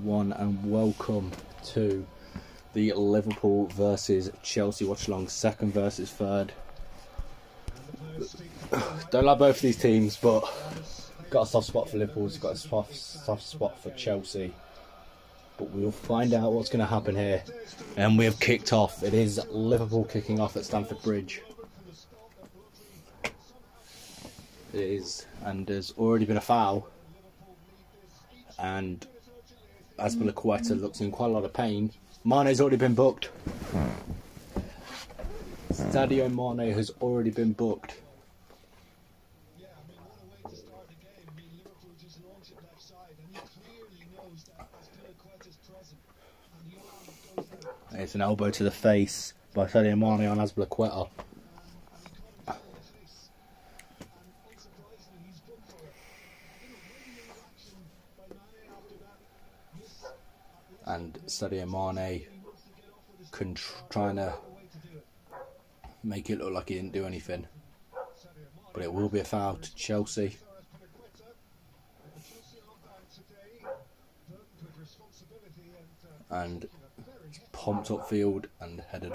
One and welcome to the Liverpool versus Chelsea watch along, second versus third. Don't like both of these teams, but got a soft spot for Liverpool. Got a soft, soft spot for Chelsea. But we'll find out what's going to happen here. And we have kicked off. It is Liverpool kicking off at Stamford Bridge. It is, and there's already been a foul. And Azpilicueta looks in quite a lot of pain. Mane's already been booked. Sadio Mane has already been booked. It's an elbow to the face by Sadio Mane on Azpilicueta. And Sadio Mane trying to make it look like he didn't do anything. But it will be a foul to Chelsea. And pumped up field and headed.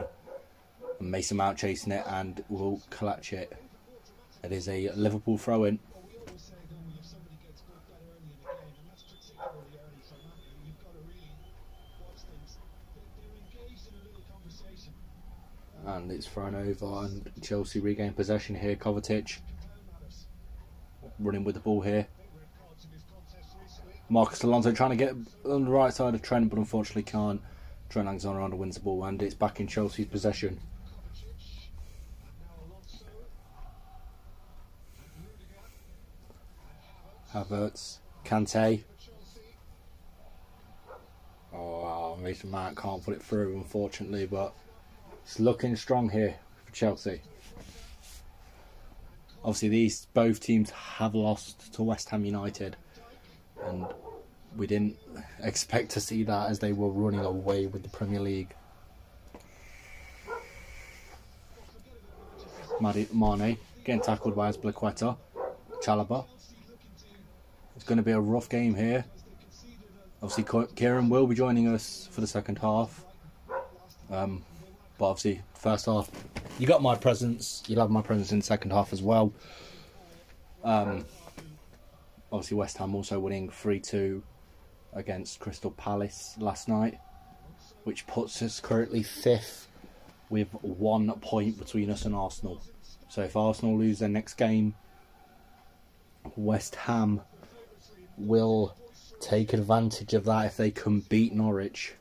And Mason Mount chasing it and will clutch it. It is a Liverpool throw in. And it's thrown over and Chelsea regain possession here. Kovacic running with the ball here. Marcus Alonso trying to get on the right side of Trent, but unfortunately can't. Trent Alexander-Arnold wins the ball and it's back in Chelsea's possession. Havertz, Kante. Oh, Mason Mount can't put it through, unfortunately, but it's looking strong here for Chelsea. Obviously, these both teams have lost to West Ham United, and we didn't expect to see that as they were running away with the Premier League. Mane getting tackled by Azpilicueta. Chalobah. It's going to be a rough game here. Obviously, Kieran will be joining us for the second half. Um, but obviously, first half, you got my presence. You'll have my presence in the second half as well. Um, obviously, West Ham also winning 3 2 against Crystal Palace last night, which puts us currently fifth with one point between us and Arsenal. So if Arsenal lose their next game, West Ham will take advantage of that if they can beat Norwich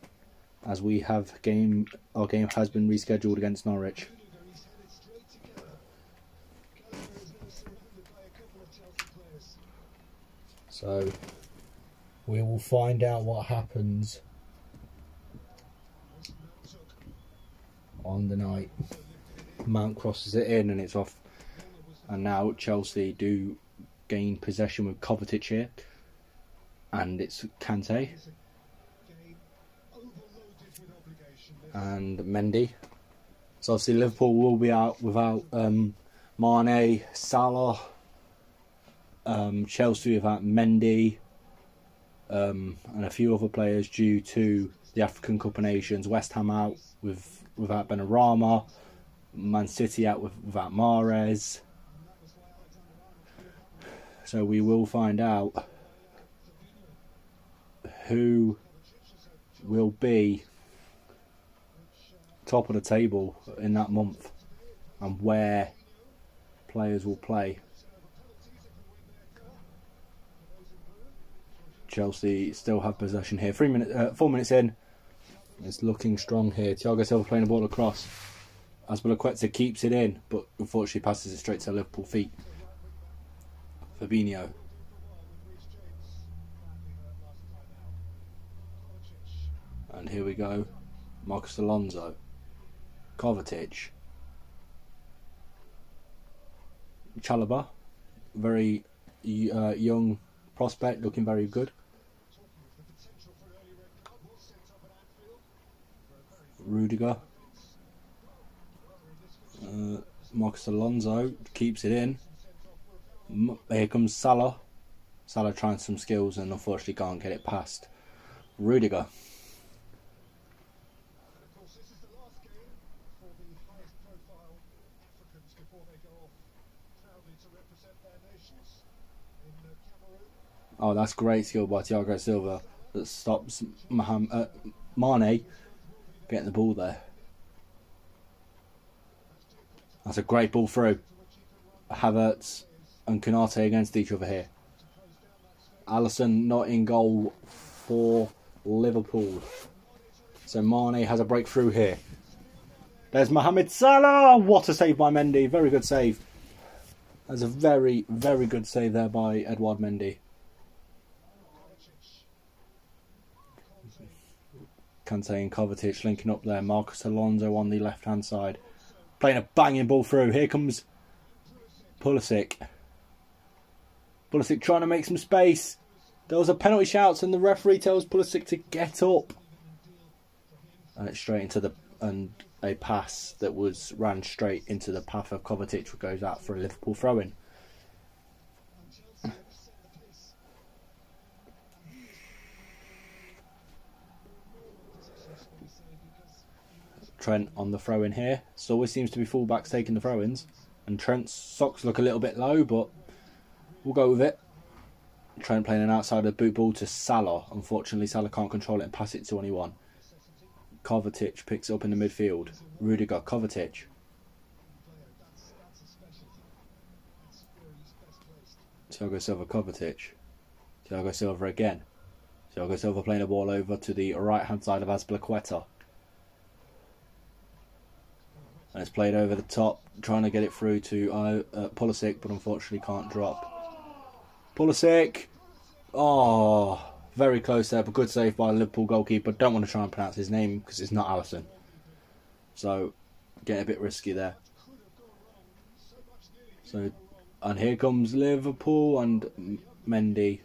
as we have game our game has been rescheduled against Norwich. So we will find out what happens on the night. Mount crosses it in and it's off. And now Chelsea do gain possession with Kovacic here. And it's Kante. And Mendy. So obviously Liverpool will be out without um, Mane, Salah, um, Chelsea without Mendy, um, and a few other players due to the African Cup of Nations. West Ham out with without Benrahma, Man City out with, without Mahrez. So we will find out who will be top of the table in that month and where players will play. Chelsea still have possession here. Three minutes, uh, four minutes in. It's looking strong here. Thiago Silva playing the ball across. Azpilicueta keeps it in, but unfortunately passes it straight to Liverpool feet. Fabinho. And here we go. Marcus Alonso. Kovacic, Chalobah, very uh, young prospect, looking very good. Rudiger. Uh, Marcos Alonso keeps it in. Here comes Salah. Salah trying some skills and unfortunately can't get it past Rudiger. Oh, that's great skill by Thiago Silva that stops Maham, uh, Mane getting the ball there. That's a great ball through. Havertz and Konate against each other here. Alisson not in goal for Liverpool. So Mane has a breakthrough here. There's Mohamed Salah. What a save by Mendy. Very good save. That's a very, very good save there by Edouard Mendy. Kante and Kovacic linking up there. Marcus Alonso on the left hand side. Playing a banging ball through. Here comes Pulisic. Pulisic trying to make some space. There was a penalty shout and the referee tells Pulisic to get up. And it's straight into the and a pass that was ran straight into the path of Kovacic, which goes out for a Liverpool throw in. Trent on the throw in here. So always seems to be fullbacks taking the throw ins. And Trent's socks look a little bit low, but we'll go with it. Trent playing an outside of boot ball to Salah. Unfortunately, Salah can't control it and pass it to anyone. Kovacic picks up in the midfield. Rudiger, Kovacic. Thiago Silva, Kovacic. Thiago Silva again. Thiago Silva playing the ball over to the right hand side of Azpilicueta. And it's played over the top, trying to get it through to uh, Pulisic, but unfortunately can't drop. Pulisic, oh, very close there, but good save by Liverpool goalkeeper. Don't want to try and pronounce his name because it's not Alisson, so getting a bit risky there. So, and here comes Liverpool and Mendy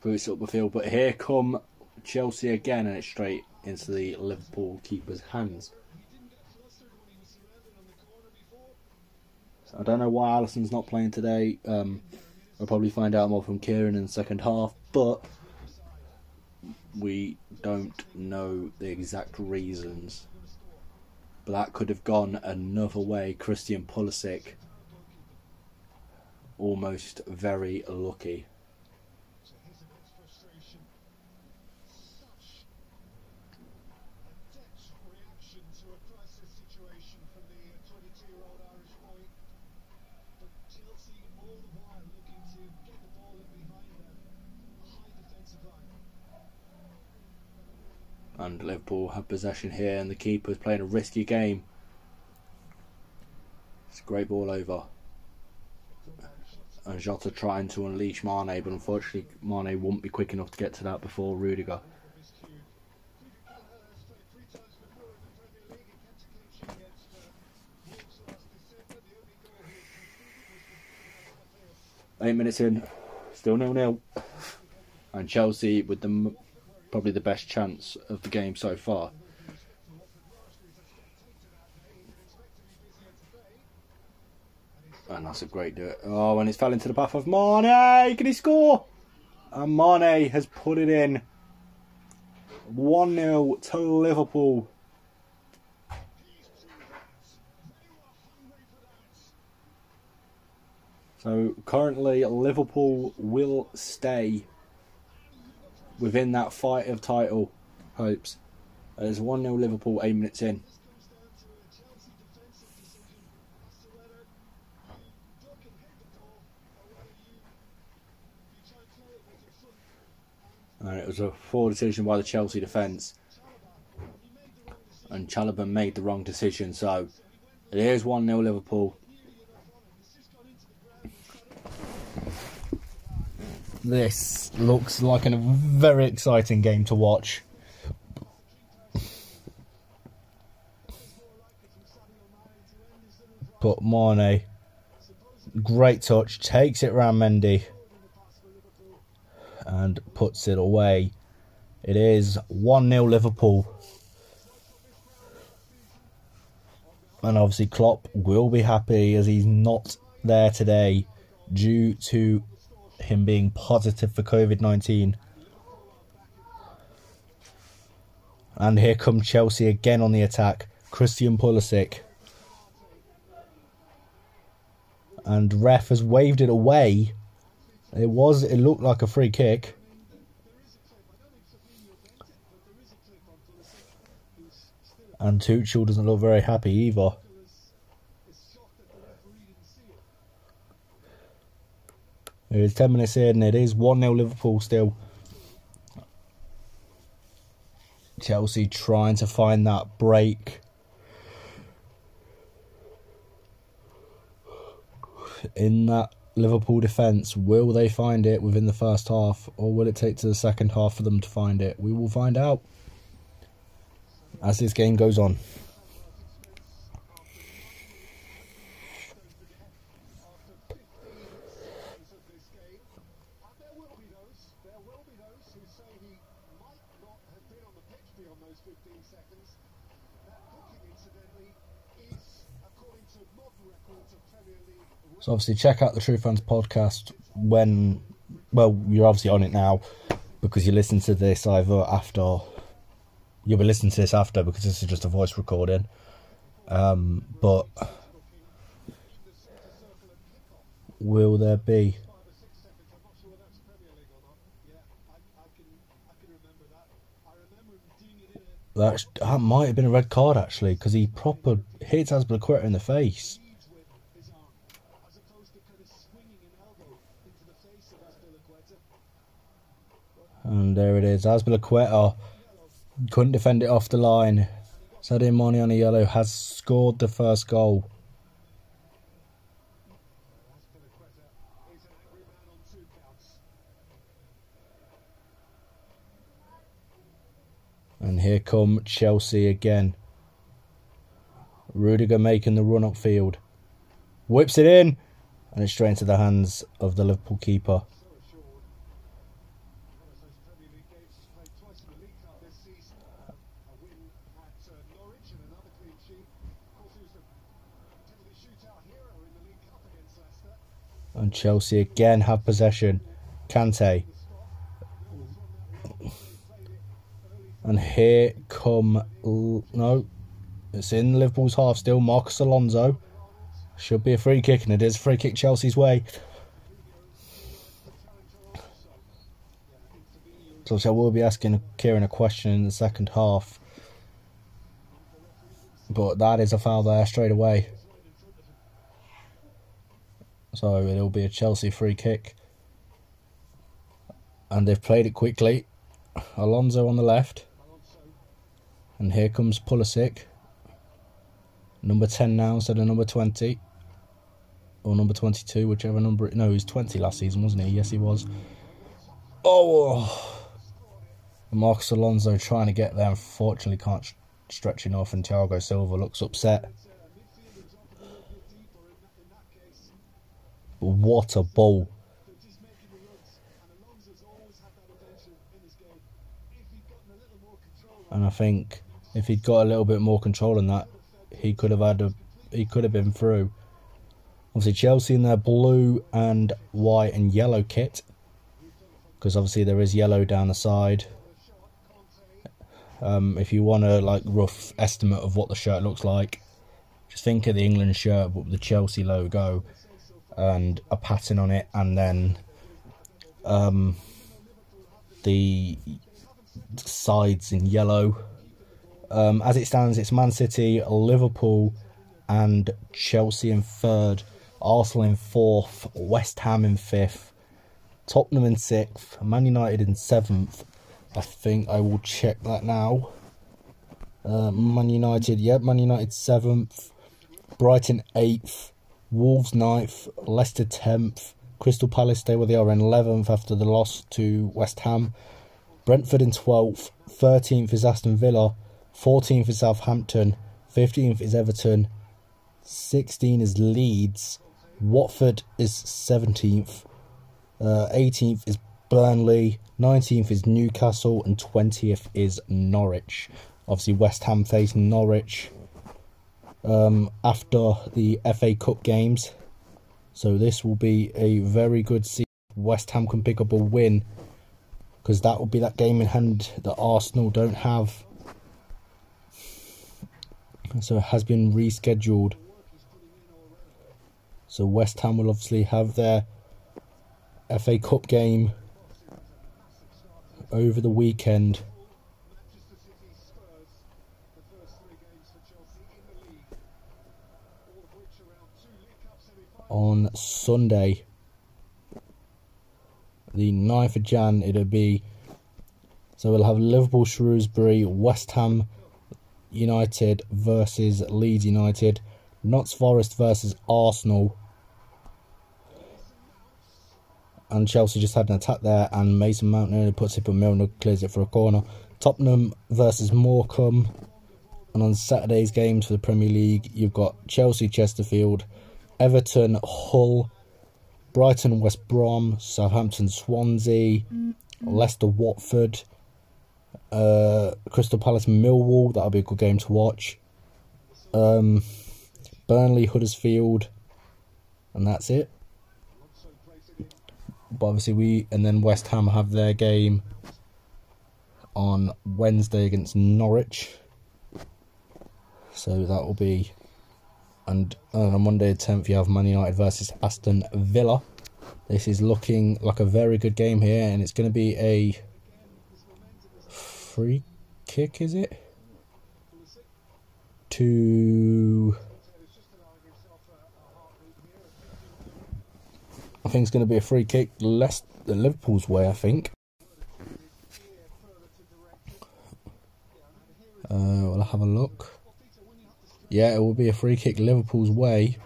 boots up the field, but here come Chelsea again, and it's straight into the Liverpool keeper's hands. I don't know why Alisson's not playing today. Um, I'll probably find out more from Kieran in the second half, but we don't know the exact reasons. But that could have gone another way. Christian Pulisic, almost very lucky. And Liverpool have possession here, and the keeper's playing a risky game. It's a great ball over. And Jota trying to unleash Mane, but unfortunately Mane won't be quick enough to get to that before Rudiger. Eight minutes in, still nil nil, and Chelsea with the probably the best chance of the game so far. And that's a great do it. Oh, and it's fell into the path of Mane. Can he score? And Mane has put it in. 1 0 to Liverpool. So currently, Liverpool will stay within that fight of title hopes. There's 1 0 Liverpool, 8 minutes in. And it was a poor decision by the Chelsea defence. And Chalobah made the wrong decision, so it is 1 0 Liverpool. This looks like a very exciting game to watch. But Mane, great touch, takes it round Mendy and puts it away. It is 1 0 Liverpool. And obviously, Klopp will be happy as he's not there today due to him being positive for COVID 19. And here come Chelsea again on the attack. Christian Pulisic. And ref has waved it away. It was it looked like a free kick. And Tuchel doesn't look very happy either. It's 10 minutes in, it is 1 0 Liverpool still. Chelsea trying to find that break. In that Liverpool defence, will they find it within the first half, or will it take to the second half for them to find it? We will find out as this game goes on. Obviously check out the True Fans podcast when well, you're obviously on it now because you listen to this either after you'll be listening to this after because this is just a voice recording. Um, but will there be? That, that might have been a red card actually because he proper hits Azpilicueta in the face. And there it is. Azpilicueta couldn't defend it off the line. Sadio Mane on a yellow has scored the first goal. And here come Chelsea again. Rudiger making the run upfield. Whips it in. And it's straight into the hands of the Liverpool keeper. And Chelsea again have possession. Kante. And here come. No. It's in Liverpool's half still. Marcus Alonso. Should be a free kick, and it is free kick Chelsea's way. So I will be asking Kieran a question in the second half. But that is a foul there straight away. So it'll be a Chelsea free kick. And they've played it quickly. Alonso on the left. And here comes Pulisic. Number 10 now instead of number 20. Or number 22, whichever number. No, he was 20 last season, wasn't he? Yes, he was. Oh! Marcus Alonso trying to get there. Unfortunately, can't stretch enough. And Thiago Silva looks upset. What a ball. And I think if he'd got a little bit more control in that, he could have had a he could have been through. Obviously Chelsea in their blue and white and yellow kit. Because obviously there is yellow down the side. Um, if you want a like rough estimate of what the shirt looks like, just think of the England shirt with the Chelsea logo and a pattern on it, and then um, the sides in yellow. Um, as it stands, it's Man City, Liverpool, and Chelsea in third, Arsenal in fourth, West Ham in fifth, Tottenham in sixth, Man United in seventh. I think I will check that now. Uh, Man United, yep, Man United seventh, Brighton eighth, Wolves 9th, Leicester 10th, Crystal Palace stay where they are in 11th after the loss to West Ham. Brentford in 12th, 13th is Aston Villa, 14th is Southampton, 15th is Everton, 16th is Leeds, Watford is 17th, uh, 18th is Burnley, 19th is Newcastle, and 20th is Norwich. Obviously, West Ham facing Norwich um, after the FA Cup games. So this will be a very good season. West Ham can pick up a win because that will be that game in hand that Arsenal don't have So it has been rescheduled. So West Ham will obviously have their FA Cup game over the weekend. On Sunday, the 9th of Jan, it'll be. So we'll have Liverpool, Shrewsbury, West Ham United versus Leeds United, Notts Forest versus Arsenal, and Chelsea just had an attack there, and Mason Mount only puts it, but Milner clears it for a corner. Tottenham versus Morecambe, and on Saturday's games for the Premier League, you've got Chelsea, Chesterfield, Everton, Hull, Brighton, West Brom, Southampton, Swansea, Leicester, Watford, uh, Crystal Palace, Millwall. That'll be a good game to watch. Um, Burnley, Huddersfield, and that's it but obviously we and then West Ham have their game on Wednesday against Norwich. So that will be and on Monday the tenth you have Man United versus Aston Villa. This is looking like a very good game here and it's gonna be a free kick, is it? To I think it's going to be a free kick less than Liverpool's way, I think. Uh, we'll have a look. Yeah, it will be a free kick Liverpool's way.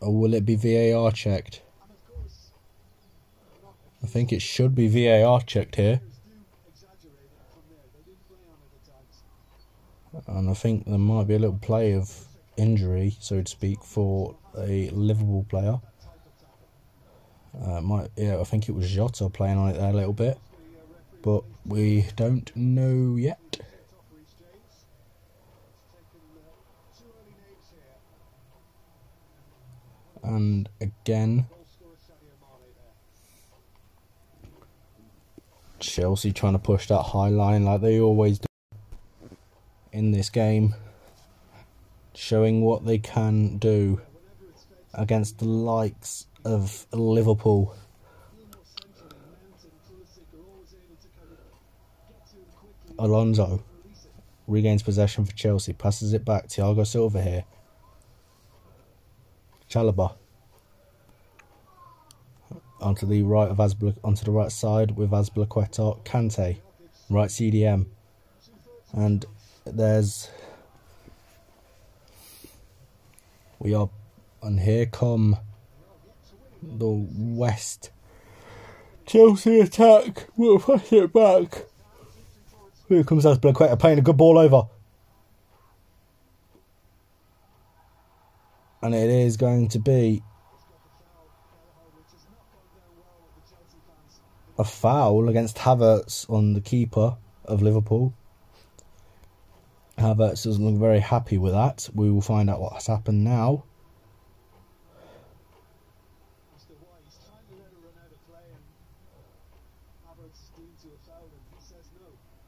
Or will it be VAR checked? I think it should be VAR checked here. and I think there might be a little play of injury, so to speak, for a Liverpool player. Uh, might yeah, I think it was Jota playing on it there a little bit, but we don't know yet. And again, Chelsea trying to push that high line like they always do in this game, showing what they can do against the likes of Liverpool. Alonso regains possession for Chelsea, passes it back. Thiago Silva here. Chalobah onto the right of Azpil, onto the right side with Azpilicueta, Kante, right CDM, and there's we are and here come the west Chelsea attack we'll push it back here comes out Azpilicueta playing a good ball over and it is going to be a foul against Havertz on the keeper of Liverpool Havertz doesn't look very happy with that. We will find out what has happened now.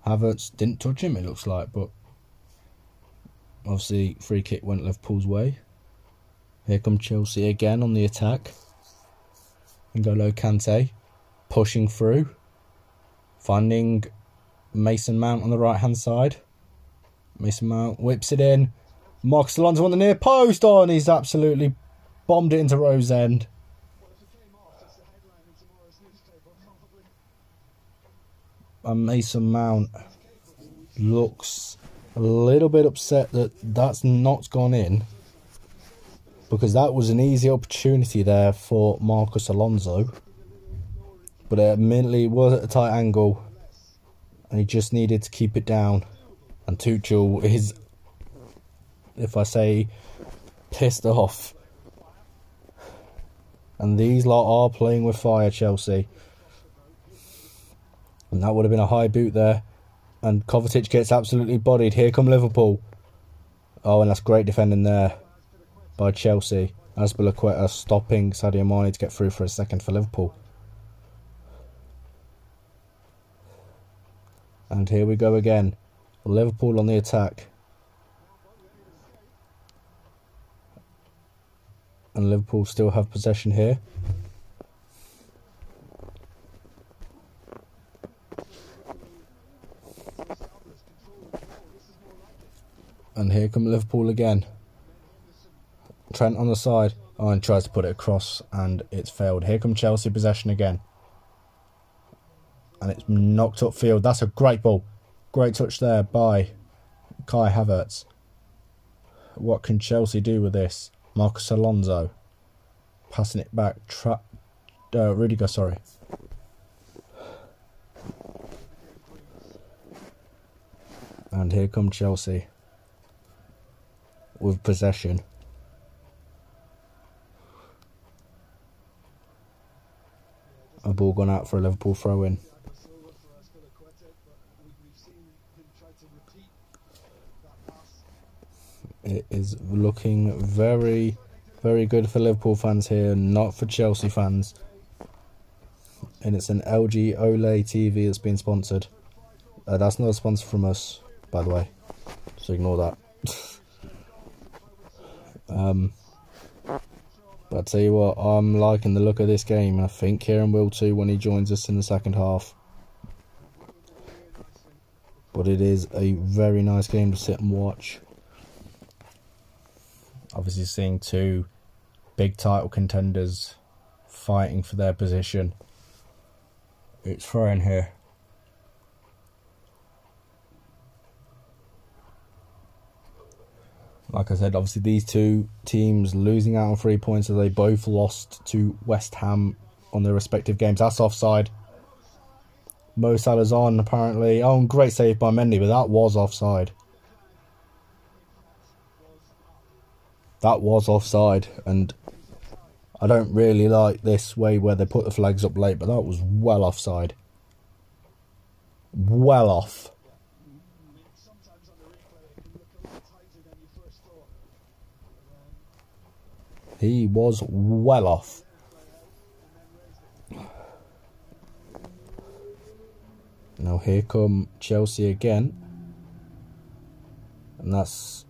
Havertz didn't touch him, it looks like, but obviously free kick went Liverpool's way. Here come Chelsea again on the attack. N'Golo Kante pushing through, finding Mason Mount on the right hand side. Mason Mount whips it in. Marcus Alonso on the near post. Oh, and he's absolutely bombed it into Row Z. And Mason Mount looks a little bit upset that that's not gone in because that was an easy opportunity there for Marcus Alonso. But uh, admittedly, it was at a tight angle and he just needed to keep it down. And Tuchel is, if I say, pissed off. And these lot are playing with fire, Chelsea. And that would have been a high boot there. And Kovacic gets absolutely bodied. Here come Liverpool. Oh, and that's great defending there by Chelsea. Azpilicueta stopping Sadio Mane to get through for a second for Liverpool. And here we go again. Liverpool on the attack. And Liverpool still have possession here. And here come Liverpool again. Trent on the side. Oh, and tries to put it across, and it's failed. Here come Chelsea possession again. And it's knocked up field. That's a great ball. Great touch there by Kai Havertz. What can Chelsea do with this? Marcus Alonso. Passing it back. Tra- uh, Rudiger, sorry. And here come Chelsea with possession. A ball gone out for a Liverpool throw in. It is looking very, very good for Liverpool fans here, not for Chelsea fans. And it's an LG OLED TV that's been sponsored. Uh, that's not a sponsor from us, by the way. So ignore that. um, but I tell you what, I'm liking the look of this game, I think Kieran will too when he joins us in the second half. But it is a very nice game to sit and watch. Obviously, seeing two big title contenders fighting for their position. It's thrown here. Like I said, obviously these two teams losing out on three points as they both lost to West Ham on their respective games. That's offside. Mo Salah's on apparently. Oh, great save by Mendy, but that was offside. That was offside, and I don't really like this way where they put the flags up late, but that was well offside. Well off. He was well off. Now here come Chelsea again. And that's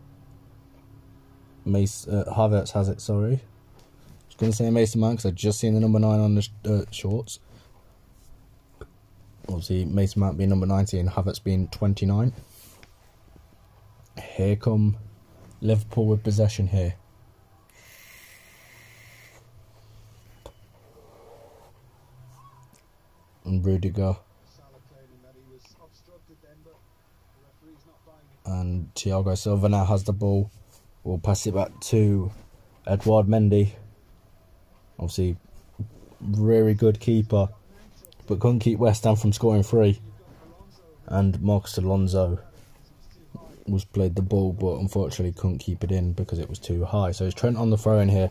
Mace uh, Havertz has it, sorry. I going to say Mason Mount because I've just seen the number 9 on the uh, shorts. Obviously, Mason Mount being number 90 and Havertz being 29. Here come Liverpool with possession here. And Rudiger. And Thiago Silva now has the ball. We'll pass it back to Edouard Mendy. Obviously, very good keeper, but couldn't keep West Ham from scoring three. And Marcus Alonso was played the ball, but unfortunately couldn't keep it in because it was too high. So it's Trent on the throw in here.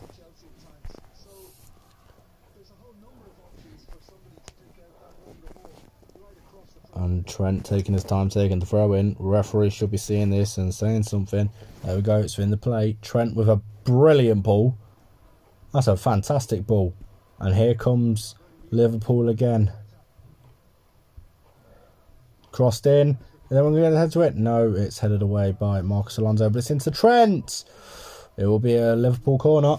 And Trent taking his time taking the throw in. Referee should be seeing this and saying something. There we go, it's in the play. Trent with a brilliant ball. That's a fantastic ball. And here comes Liverpool again. Crossed in. Then we're going to head to it. No, it's headed away by Marcus Alonso, but it's into Trent. It will be a Liverpool corner.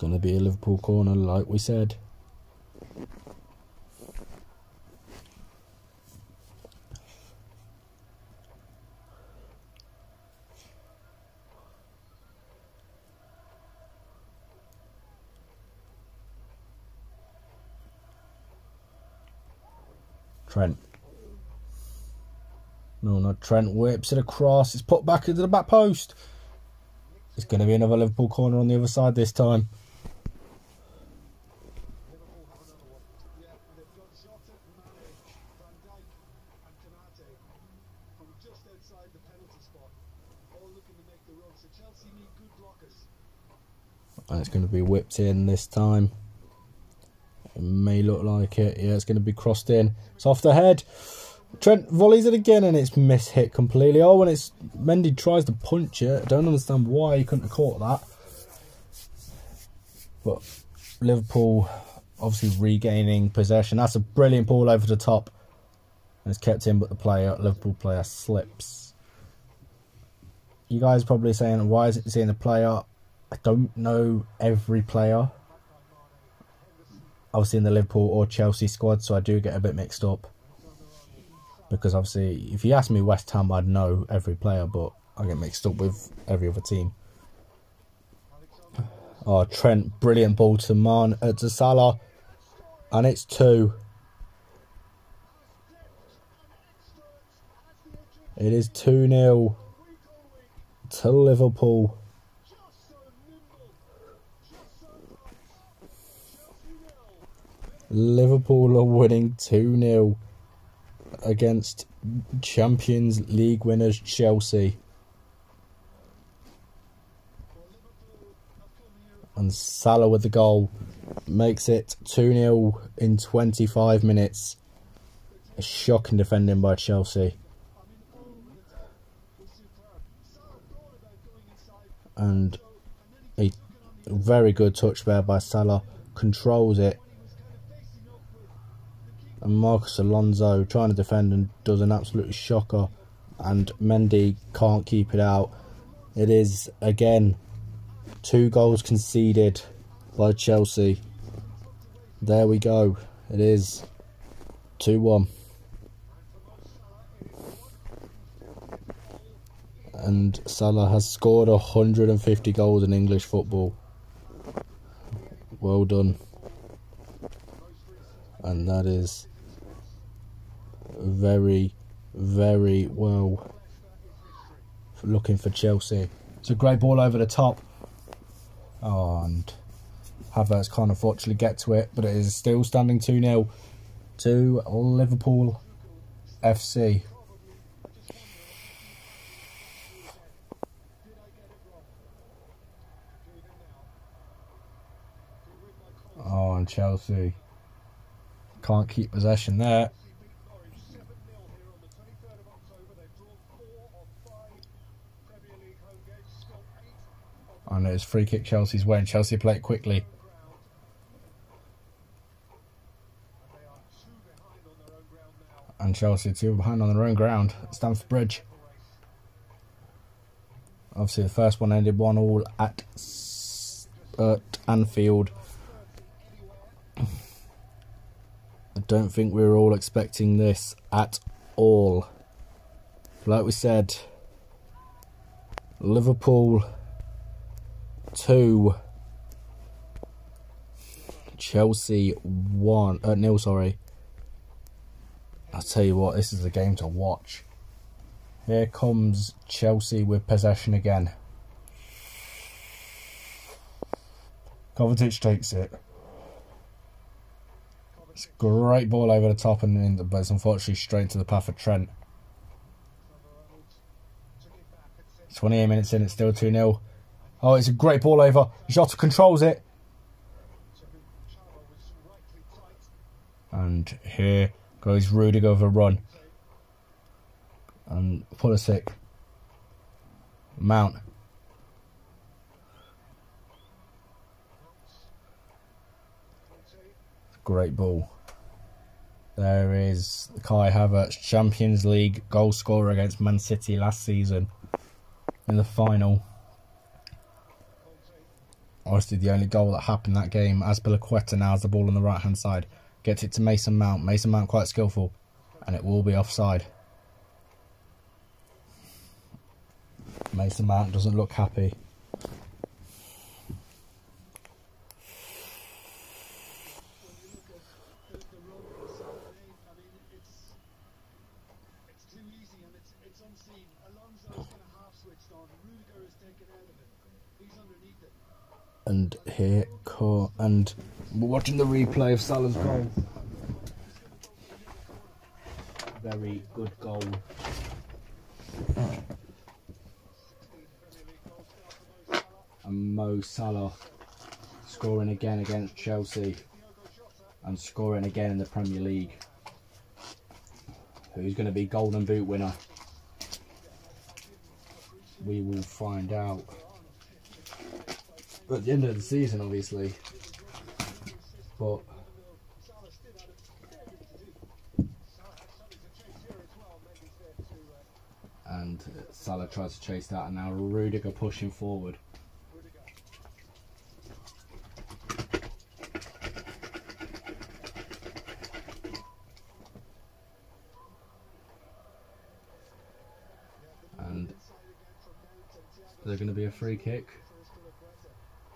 Going to be a Liverpool corner, like we said. Trent. No, not Trent. Whips it across. It's put back into the back post. It's going to be another Liverpool corner on the other side this time. And it's going to be whipped in this time. It may look like it. Yeah, it's going to be crossed in. It's off the head. Trent volleys it again and it's mishit completely. Oh, when it's Mendy tries to punch it, I don't understand why he couldn't have caught that. But Liverpool obviously regaining possession. That's a brilliant ball over the top. And it's kept in, but the player, Liverpool player, slips. You guys probably saying, why is it seeing the player? I don't know every player. Obviously in the Liverpool or Chelsea squad, so I do get a bit mixed up. Because obviously, if you ask me West Ham, I'd know every player, but I get mixed up with every other team. Oh, Trent, brilliant ball to Man, uh, to Salah, and it's two. It is 2 0 to Liverpool. Liverpool are winning 2 0 against Champions League winners Chelsea. And Salah with the goal makes it 2 0 in 25 minutes. A shocking defending by Chelsea. And a very good touch there by Salah. Controls it and Marcos Alonso trying to defend and does an absolute shocker and Mendy can't keep it out. It is again two goals conceded by Chelsea. There we go. It is 2-1. And Salah has scored 150 goals in English football. Well done. And that is very, very well looking for Chelsea. It's a great ball over the top. And Havertz can't unfortunately get to it, but it is still standing 2 0 to Liverpool FC. Oh, and Chelsea can't keep possession there. And it's free kick Chelsea's way, and Chelsea play it quickly. And Chelsea two behind on their own ground Stamford Bridge. Obviously, the first one ended one all at, at Anfield. I don't think we were all expecting this at all. Like we said, Liverpool two. Chelsea one. Uh, nil, sorry. I'll tell you what, this is a game to watch. Here comes Chelsea with possession again. Kovacic takes it. It's a great ball over the top, and in, but it's unfortunately straight into the path of Trent. 28 minutes in, it's still 2 0. Oh, it's a great ball over. Jota controls it. And here goes Rudiger over run. And Pulisic. Mount. Great ball. There is Kai Havertz, Champions League goal scorer against Man City last season in the final obviously the only goal that happened that game. Azpilicueta now has the ball on the right hand side. Gets it to Mason Mount. Mason Mount quite skillful. And it will be offside. Mason Mount doesn't look happy. And here and we're watching the replay of Salah's goal. Very good goal. And Mo Salah scoring again against Chelsea and scoring again in the Premier League. Who's going to be Golden Boot winner? We will find out. At the end of the season, obviously. But and Salah tries to chase that, and now Rudiger pushing forward. And they're going to be a free kick.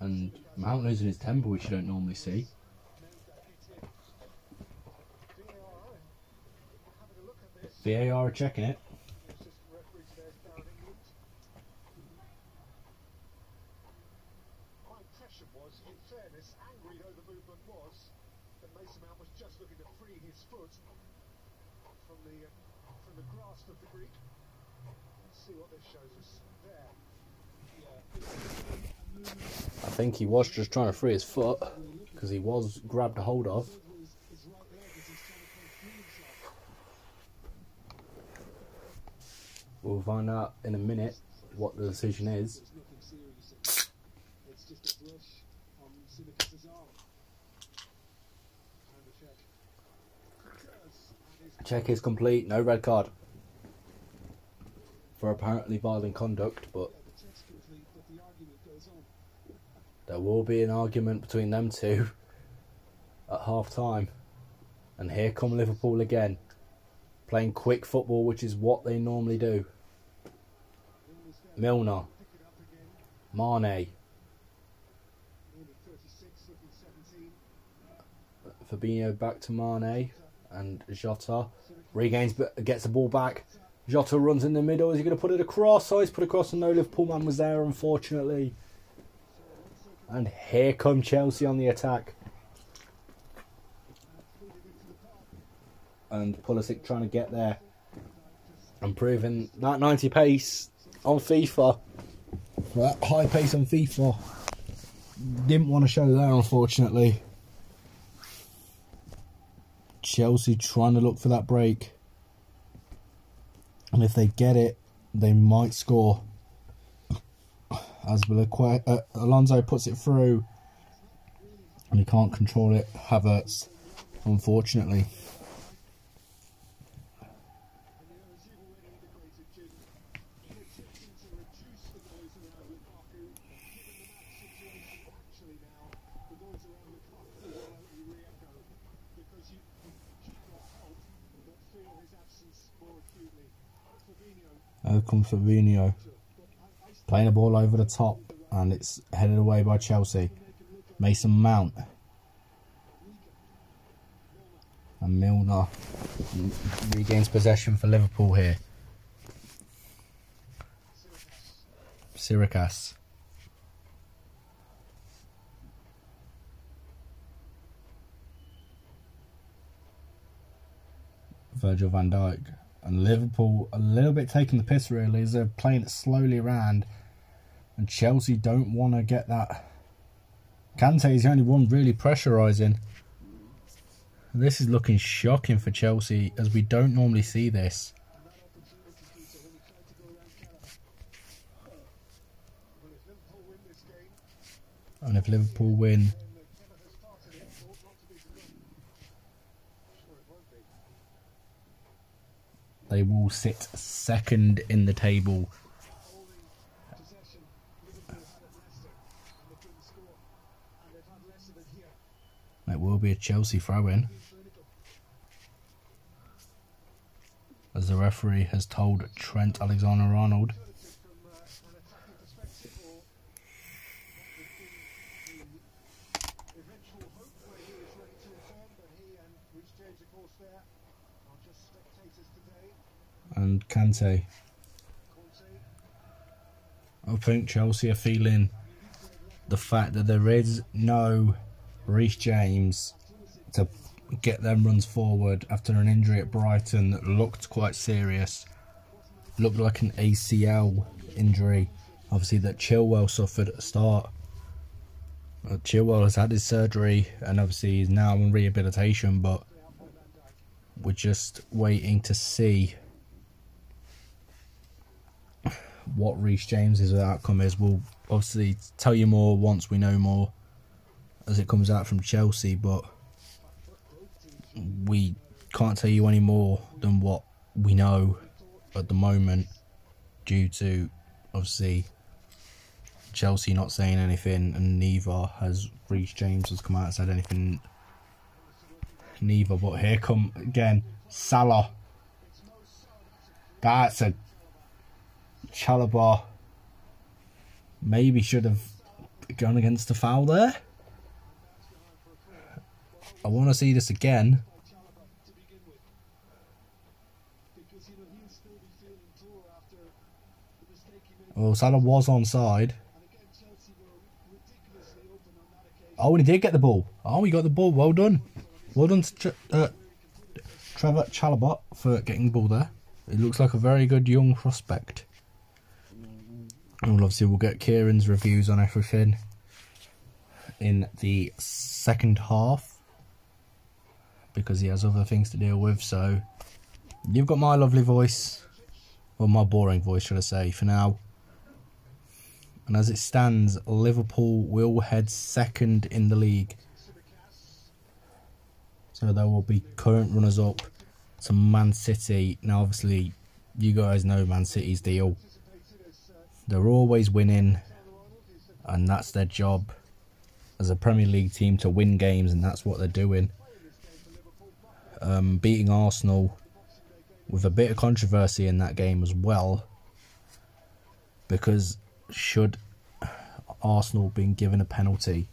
And Mount losing his temper, which you don't normally see. VAR checking it. impression was, in fairness, angry though the movement was, that Mason Mount was just looking to free his foot from the from the grasp of the Greek. Let's see what this shows us there. I think he was just trying to free his foot because he was grabbed a hold of. We'll find out in a minute what the decision is. Check is complete, no red card. For apparently violent conduct, but the check's complete, but the argument goes on. There will be an argument between them two at half time. And here come Liverpool again. Playing quick football, which is what they normally do. Milner, Mane, Only 36, looking 17. Fabinho back to Mane and Jota regains gets the ball back. Jota runs in the middle. Is he going to put it across? Oh, he's put across, and no Liverpool man was there, unfortunately. And here come Chelsea on the attack. And Pulisic trying to get there and proving that 90 pace on FIFA. That high pace on FIFA. Didn't want to show there, unfortunately. Chelsea trying to look for that break. And if they get it, they might score. As uh, Alonso puts it through, and he can't control it. Havertz, unfortunately. Out comes Fabinho. Playing the ball over the top, and it's headed away by Chelsea. Mason Mount. And Milner regains possession for Liverpool here. Tsimikas. Virgil van Dijk. And Liverpool a little bit taking the piss really as they're playing it slowly around. And Chelsea don't want to get that. Kante is the only one really pressurising. This is looking shocking for Chelsea as we don't normally see this. And if Liverpool win, they will sit second in the table. It will be a Chelsea throw in. As the referee has told Trent Alexander Arnold. From uh, an attacking perspective, or the eventual hope where he was ready to return, but he and Reece James, of course, there are just spectators today. And Kante. I think Chelsea are feeling the fact that there is no Reece James to get them runs forward after an injury at Brighton that looked quite serious. Looked like an ACL injury, obviously, that Chilwell suffered at the start. Chilwell has had his surgery and obviously he's now in rehabilitation, but we're just waiting to see what Reece James's outcome is. We'll obviously tell you more once we know more as it comes out from Chelsea, but we can't tell you any more than what we know at the moment due to obviously Chelsea not saying anything and neither has Reece James has come out and said anything neither but here come again Salah that's a Chalobah maybe should have gone against the foul there. I want to see this again. Well, Salah was onside. Oh, and he did get the ball. Oh, he got the ball. Well done. Well done to uh, Trevoh Chalobah for getting the ball there. It looks like a very good young prospect. Obviously, we'll get Kieran's reviews on everything in the second half because he has other things to deal with. So, you've got my lovely voice, or my boring voice, should I say, for now. And as it stands, Liverpool will head second in the league. So they will be current runners up to Man City. Now, obviously, you guys know Man City's deal. They're always winning, and that's their job as a Premier League team to win games, and that's what they're doing. Um, beating Arsenal with a bit of controversy in that game as well, because should Arsenal been given a penalty,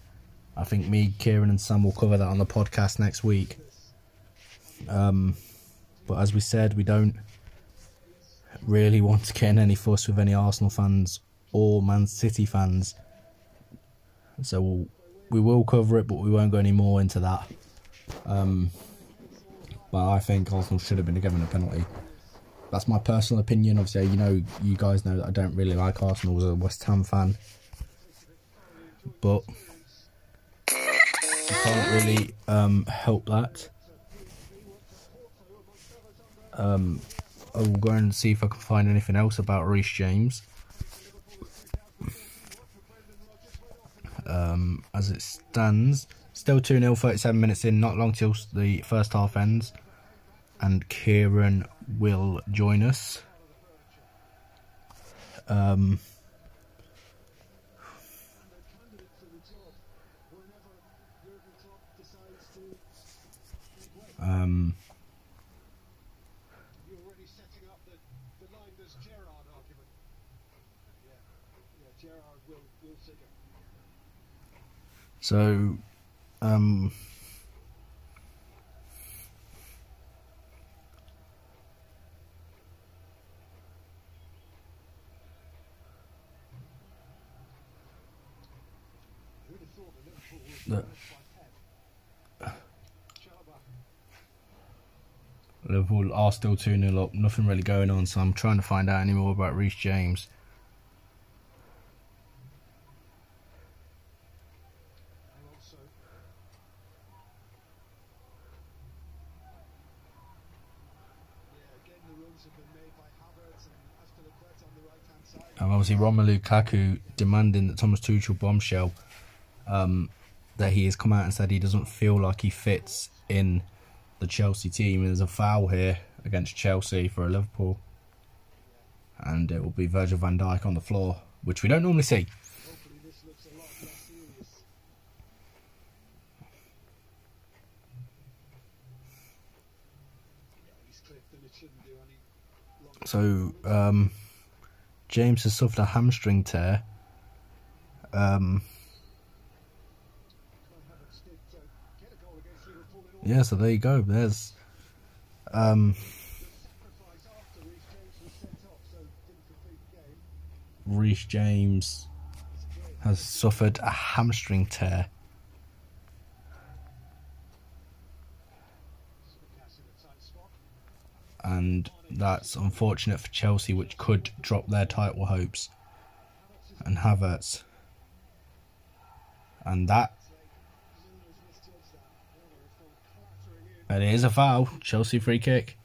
I think me, Kieran, and Sam will cover that on the podcast next week. Um, but as we said, we don't really want to get in any fuss with any Arsenal fans or Man City fans. So we'll, we will cover it, but we won't go any more into that. Um, but I think Arsenal should have been given a penalty. That's my personal opinion. Obviously, you know, you guys know that I don't really like Arsenal as a West Ham fan. But I can't really um, help that. Um, I will go and see if I can find anything else about Reece James. Um, as it stands, still 2 0, 37 minutes in, not long till the first half ends. And Kieran will join us. Um, um, You're already setting up the, the Linders Gerrard argument. Yeah, yeah, Gerrard will, will figure. So, um. Liverpool are still 2 0 up, nothing really going on, so I'm trying to find out any more about Reece James. Alonso. Yeah, again the runs have been made by Havertz and Azpilicueta on the right hand side. And obviously, Romelu Lukaku demanding that Thomas Tuchel bombshell um, that he has come out and said he doesn't feel like he fits in the Chelsea team. And there's a foul here against Chelsea for a Liverpool. And it will be Virgil van Dijk on the floor, which we don't normally see. So, um, James has suffered a hamstring tear. Um, yeah, so there you go. There's Um, Reece James has suffered a hamstring tear. And that's unfortunate for Chelsea, which could drop their title hopes. And Havertz, and that And it is a foul. Chelsea free kick.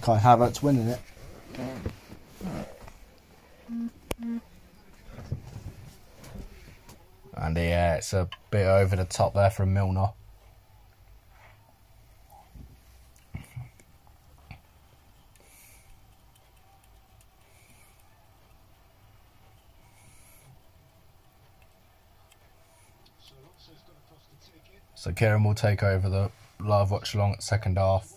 Kai Havertz winning it. And yeah, it's a bit over the top there from Milner. So Alonso's got across to take it. So Kieran will take over the live watch along at second half,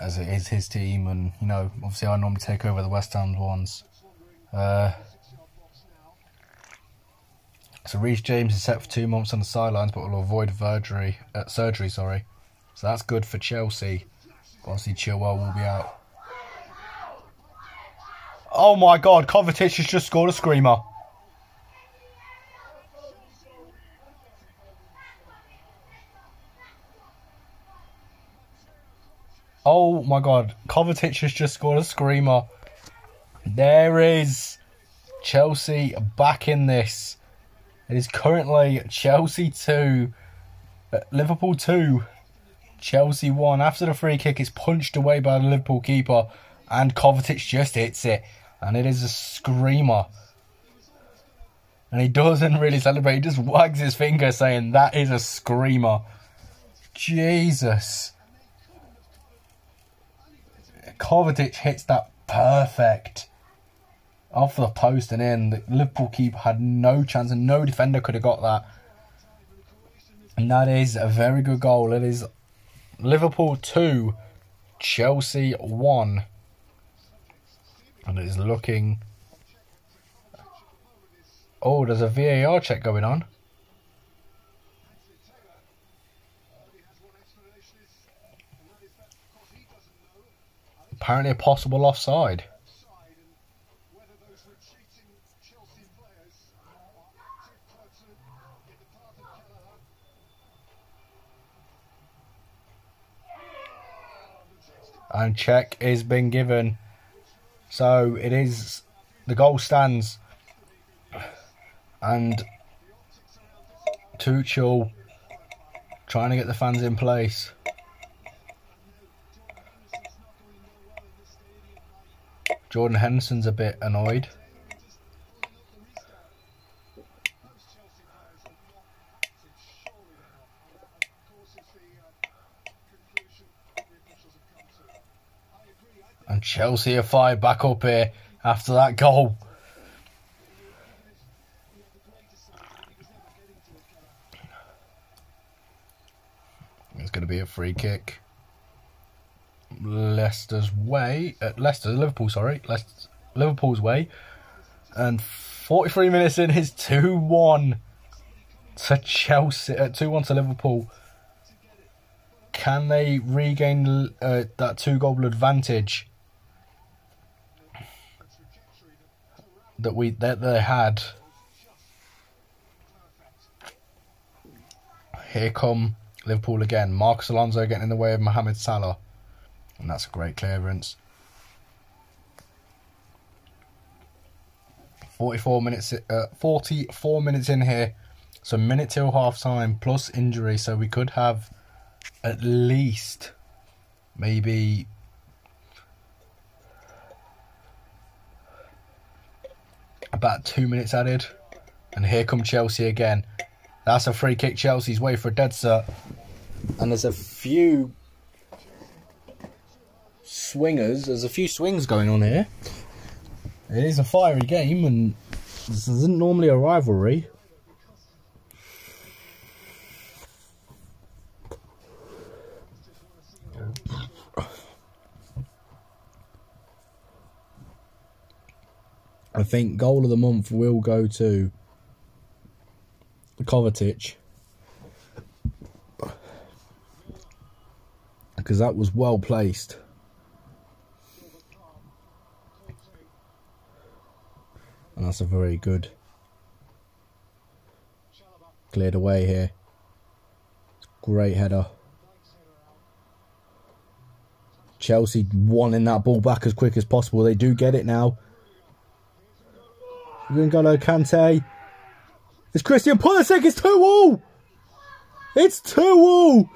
as it is his team, and you know, obviously I normally take over the West Ham ones. Uh, so Reece James is set for two months on the sidelines, but will avoid surgery. Uh, surgery, sorry. So that's good for Chelsea. Obviously, Chilwell will be out. Oh my God! Kovacic has just scored a screamer. Oh my god, Kovacic has just scored a screamer. There is Chelsea back in this. It is currently Chelsea 2, uh, Liverpool 2, Chelsea 1. After the free kick is punched away by the Liverpool keeper, and Kovacic just hits it. And it is a screamer. And he doesn't really celebrate, he just wags his finger saying, That is a screamer. Jesus. Kovacic hits that perfect off the post and in. The Liverpool keeper had no chance, and no defender could have got that. And that is a very good goal. It is Liverpool 2, Chelsea 1. And it is looking. Oh, there's a VAR check going on. Apparently, a possible offside. And check is being given. So it is the goal stands, and Tuchel trying to get the fans in place. Jordan Henderson's a bit annoyed. And Chelsea are fired back up here after that goal. It's going to be a free kick. Leicester's way, uh, Leicester, Liverpool, sorry, Leicester, Liverpool's way. And 43 minutes in, is 2 1 to Chelsea, uh, 2 1 to Liverpool. Can they regain uh, that two goal advantage that we that they had? Here come Liverpool again. Marcos Alonso getting in the way of Mohamed Salah. And that's a great clearance. 44 minutes uh, 44 minutes in here. So minute till half time plus injury so we could have at least maybe about 2 minutes added. And here come Chelsea again. That's a free kick Chelsea's way for a dead set. And there's a few swingers. There's a few swings going on here. It is a fiery game, and this isn't normally a rivalry. I think goal of the month will go to Kovacic. because that was well placed. And that's a very good cleared away here. Great header. Chelsea wanting that ball back as quick as possible. They do get it now. N'Golo Kante. It's Christian Pulisic. It's 2 all. It's 2 all.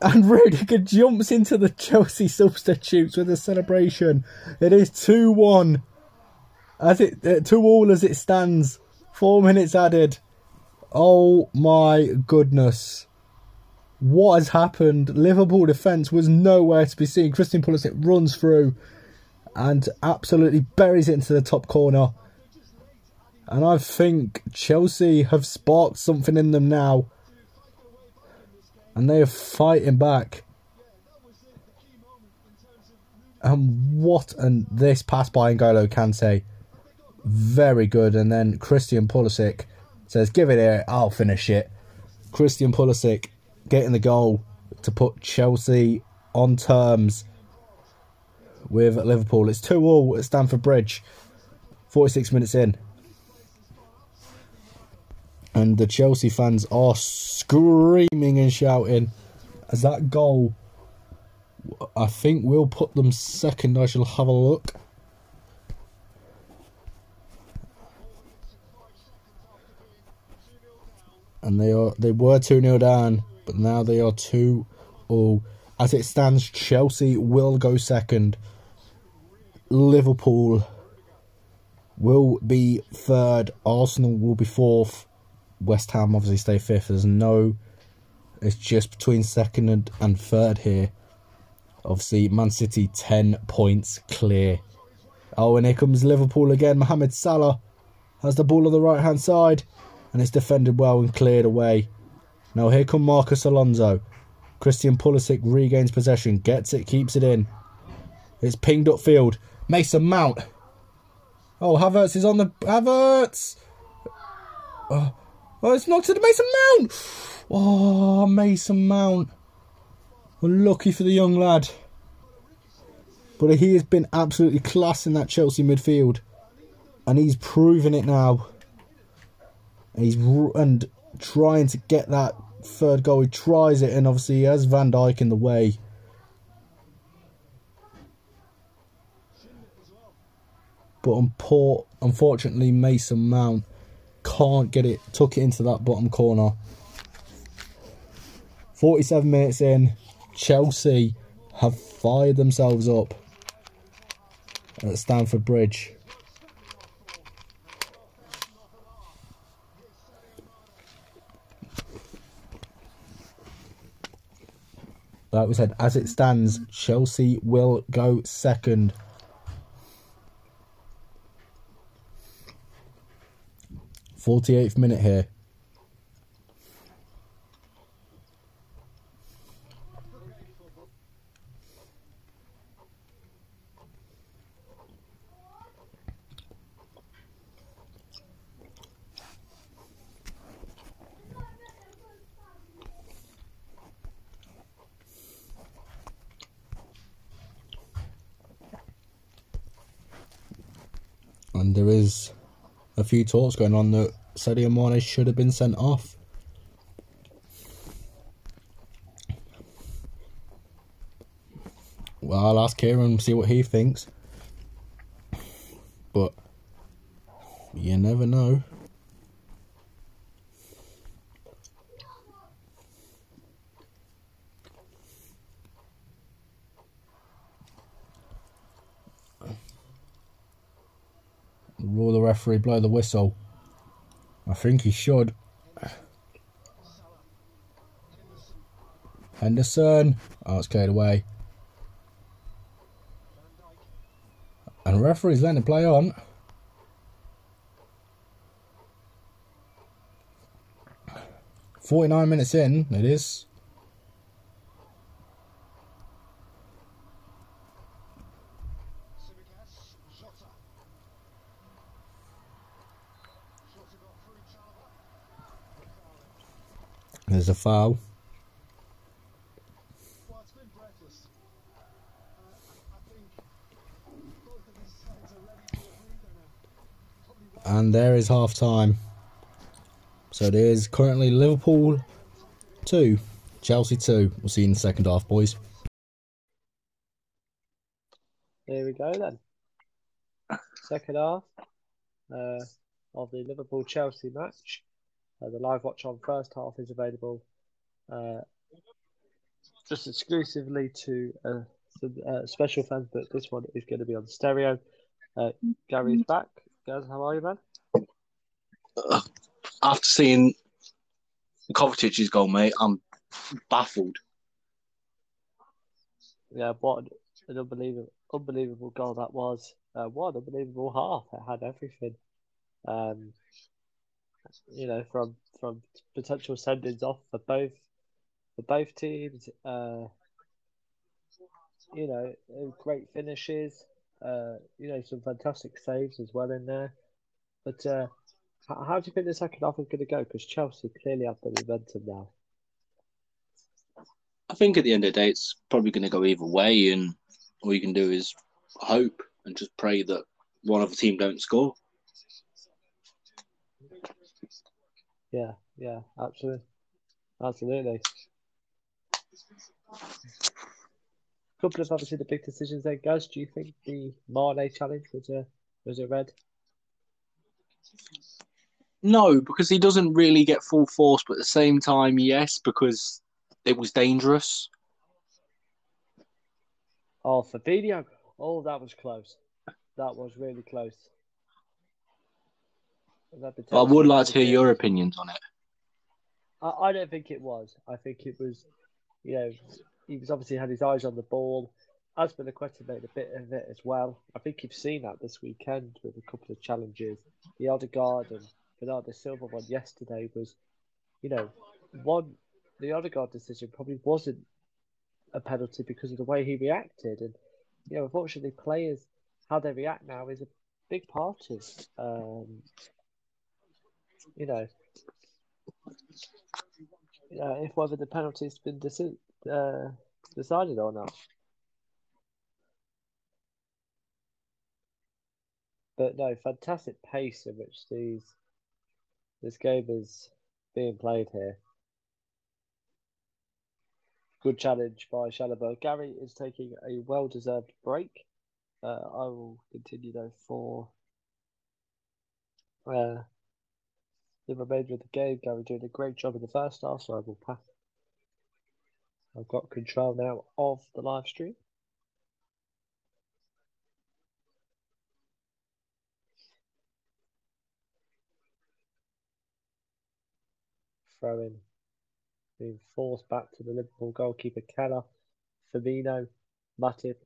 And Rudiger jumps into the Chelsea substitutes with a celebration. It is 2 1. As it uh, 2 all as it stands. Four minutes added. Oh my goodness. What has happened? Liverpool defence was nowhere to be seen. Christian Pulisic runs through and absolutely buries it into the top corner. And I think Chelsea have sparked something in them now. And they are fighting back. And what and this pass by N'Golo Kante. Very good. And then Christian Pulisic says, give it here, I'll finish it. Christian Pulisic getting the goal to put Chelsea on terms with Liverpool. It's 2 all at Stamford Bridge, 46 minutes in. And the Chelsea fans are screaming and shouting as that goal, I think, will put them second. I shall have a look. And they are they were 2 0 down, but now they are 2 all. As it stands, Chelsea will go second. Liverpool will be third. Arsenal will be fourth. West Ham obviously stay fifth. There's no. It's just between second and, and third here. Obviously, Man City 10 points clear. Oh, and here comes Liverpool again. Mohamed Salah has the ball on the right hand side. And it's defended well and cleared away. Now here come Marcos Alonso. Christian Pulisic regains possession, gets it, keeps it in. It's pinged upfield. Mason Mount. Oh, Havertz is on the Havertz. Oh, oh it's knocked to the Mason Mount. Oh, Mason Mount. Lucky for the young lad. But he has been absolutely class in that Chelsea midfield. And he's proving it now. And he's and trying to get that third goal. He tries it, and obviously he has Van Dijk in the way. But unfortunately, Mason Mount can't get it. Took it into that bottom corner. 47 minutes in, Chelsea have fired themselves up at Stamford Bridge. Like we said, as it stands, Chelsea will go second. Forty eighth minute here. and there is a few talks going on that Sadio Mane should have been sent off. Well, I'll ask Kieran and see what he thinks, but you never know. Will the referee blow the whistle? I think he should. Henderson. Oh, it's cleared away. And referee's letting it play on. Forty-nine minutes in, it is. There's a foul. Well, it's been breathless. Uh, I think both of these sides are ready for a breather a foul. And there is half time. So it is currently Liverpool 2, Chelsea 2. We'll see you in the second half, boys. Here we go then. Second half uh, of the Liverpool Chelsea match. Uh, the live watch on first half is available uh, just exclusively to uh, some, uh, special fans, but this one is going to be on stereo. Uh, Gary's back. Gaz, how are you, man? After seeing Kovacic's goal, mate, I'm baffled. Yeah, what an, an unbelievable, unbelievable goal that was. Uh, what an unbelievable half. It had everything. Um, you know, from from potential send-ins off for both for both teams. Uh, you know, uh, great finishes. Uh, you know, some fantastic saves as well in there. But uh, how, how do you think the second half is going to go? Because Chelsea clearly have the momentum now. I think at the end of the day, it's probably going to go either way, and all you can do is hope and just pray that one of the team don't score. Yeah, yeah, absolutely, absolutely. A couple of obviously the big decisions there, guys. Do you think the Marley challenge was a was a red? No, because he doesn't really get full force, but at the same time, yes, because it was dangerous. Oh, Fabinho. Oh, that was close. That was really close. I would like to hear your opinions on it. I, I don't think it was. I think it was, you know, he was obviously had his eyes on the ball. Azpilicueta made a bit of it as well. I think you've seen that this weekend with a couple of challenges. The Odegaard and Bernardo Silva one yesterday was, you know, one the Odegaard decision probably wasn't a penalty because of the way he reacted, and you know, unfortunately, players how they react now is a big part of, um, you know, if whether the penalty's been deci- uh, decided or not. But no, fantastic pace in which these this game is being played here. Good challenge by Chalobah. Gary is taking a well-deserved break. Uh, I will continue though for uh, the remainder of the game. Gary doing a great job in the first half, so I will pass. I've got control now of the live stream. Throwing being forced back to the Liverpool goalkeeper Kelleher, Firmino, Matip,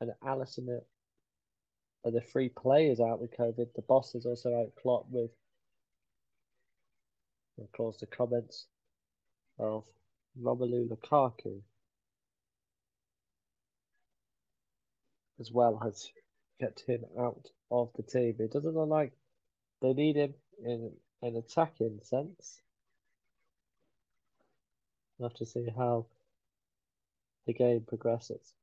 and Alisson are- the three players out with COVID. The boss is also out Klopp with, of course, the comments of Romelu Lukaku as well has kept him out of the team. It doesn't look like they need him in an attacking sense. We'll have to see how the game progresses.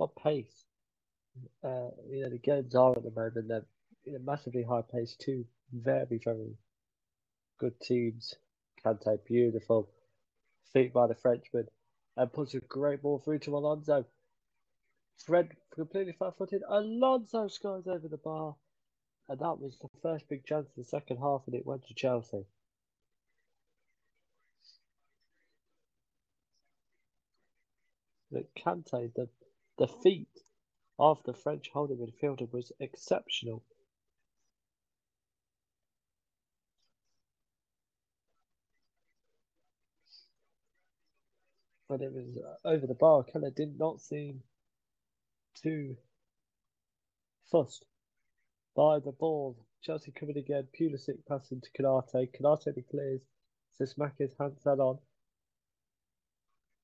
What pace? Uh, you know, the games are at the moment. They're you know, massively high pace. Two very, very good teams. Kante, beautiful. Feet by the Frenchman. And puts a great ball through to Alonso. Fred completely flat footed. Alonso scores over the bar. And that was the first big chance of the second half, and it went to Chelsea. But Kante, the, the feet of the French holding midfielder was exceptional. but it was uh, over the bar. Kelleher did not seem too fussed by the ball. Chelsea coming again. Pulisic passing to Kante. Kante declares. Tsimikas hands that on.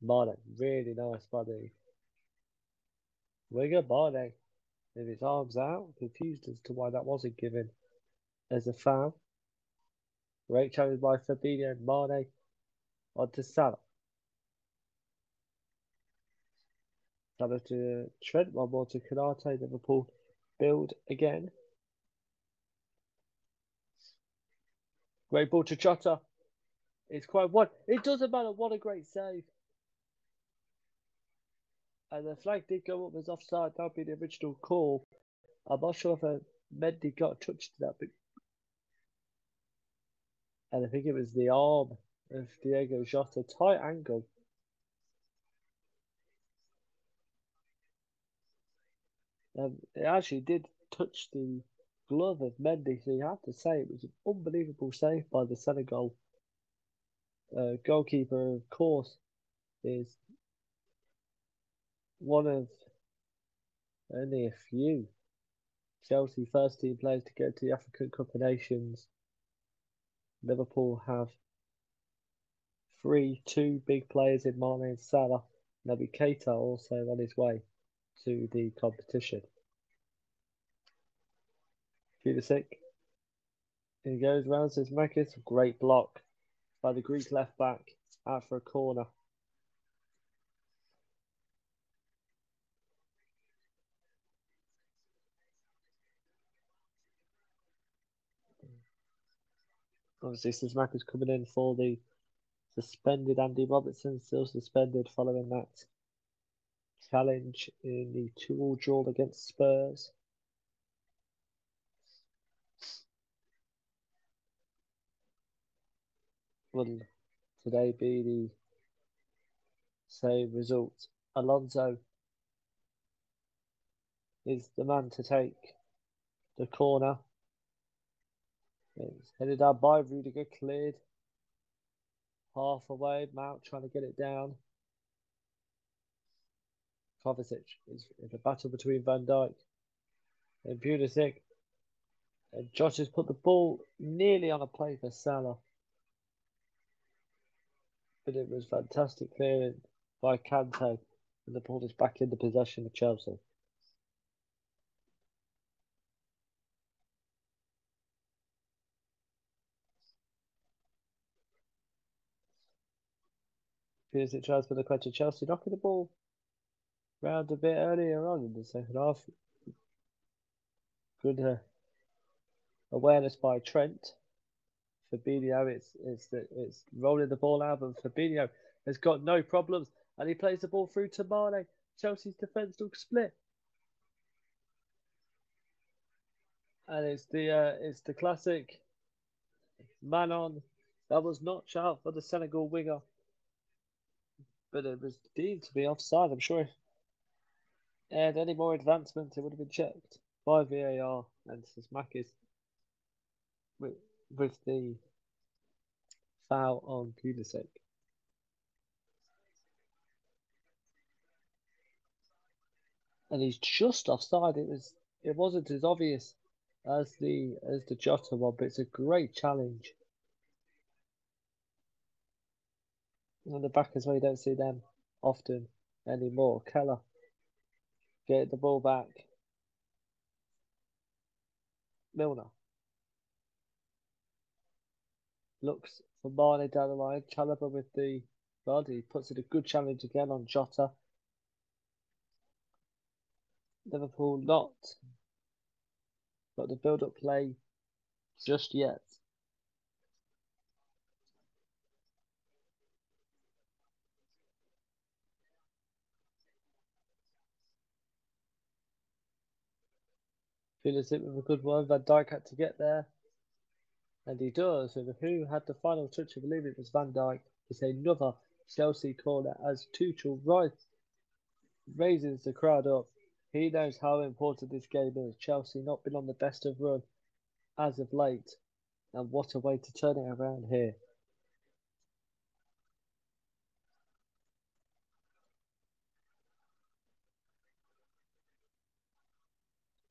Mane, really nice body. Winger Mane with his arms out, confused as to why that wasn't given as a foul. Great challenge by Fabinho and Mane onto Salah. Salah to Trent, one more to Kante, Liverpool build again. Great ball to Jota. It's quite one. It doesn't matter. What a great save. And the flag did go up as offside. That would be the original call. I'm not sure if Mendy got touched to that, but and I think it was the arm of Diego Jota, tight angle. Um, it actually did touch the glove of Mendy, so you have to say it was an unbelievable save by the Senegal uh, goalkeeper. Of course, is one of only a few Chelsea first team players to get to the African Cup of Nations. Liverpool have three, two big players in Mane and Salah. Naby Keita also on his way to the competition. Pulisic. He goes round Tsimikas. Great block by the Greek left back out for a corner. Obviously, Tsimikas coming in for the suspended Andy Robertson, still suspended following that challenge in the two-all draw against Spurs. Will today be the same result? Alonso is the man to take the corner. It's headed down by Rudiger, cleared. Half away, Mount trying to get it down. Kovacic is a battle between Van Dijk and Pulisic. And Josh has put the ball nearly on a play for Salah. But it was fantastic clearing by Kante. And the ball is back in the possession of Chelsea. Pulisic tries for the clutch of Chelsea, knocking the ball round a bit earlier on in the second half. Good uh, awareness by Trent. Fabinho, it's it's the, it's rolling the ball out, but Fabinho has got no problems, and he plays the ball through to Mane. Chelsea's defence looks split, and it's the uh, it's the classic man on that was not out for the Senegal winger, but it was deemed to be offside. I'm sure. And any more advancement, it would have been checked by VAR and Tsimikas with, with the foul on Pulisic. And he's just offside. It was it wasn't as obvious as the as the Jota one, but it's a great challenge. On the back as well, you don't see them often anymore. Kelleher get the ball back. Milner looks for Mane down the line. Chalobah with the body puts it a good challenge again on Jota. Liverpool not got the build up play just yet. Pulisic with a good one. Van Dijk had to get there. And he does. And who had the final touch? I believe it was Van Dijk. It's another Chelsea corner as Tuchel right raises the crowd up. He knows how important this game is. Chelsea not been on the best of run as of late. And what a way to turn it around here.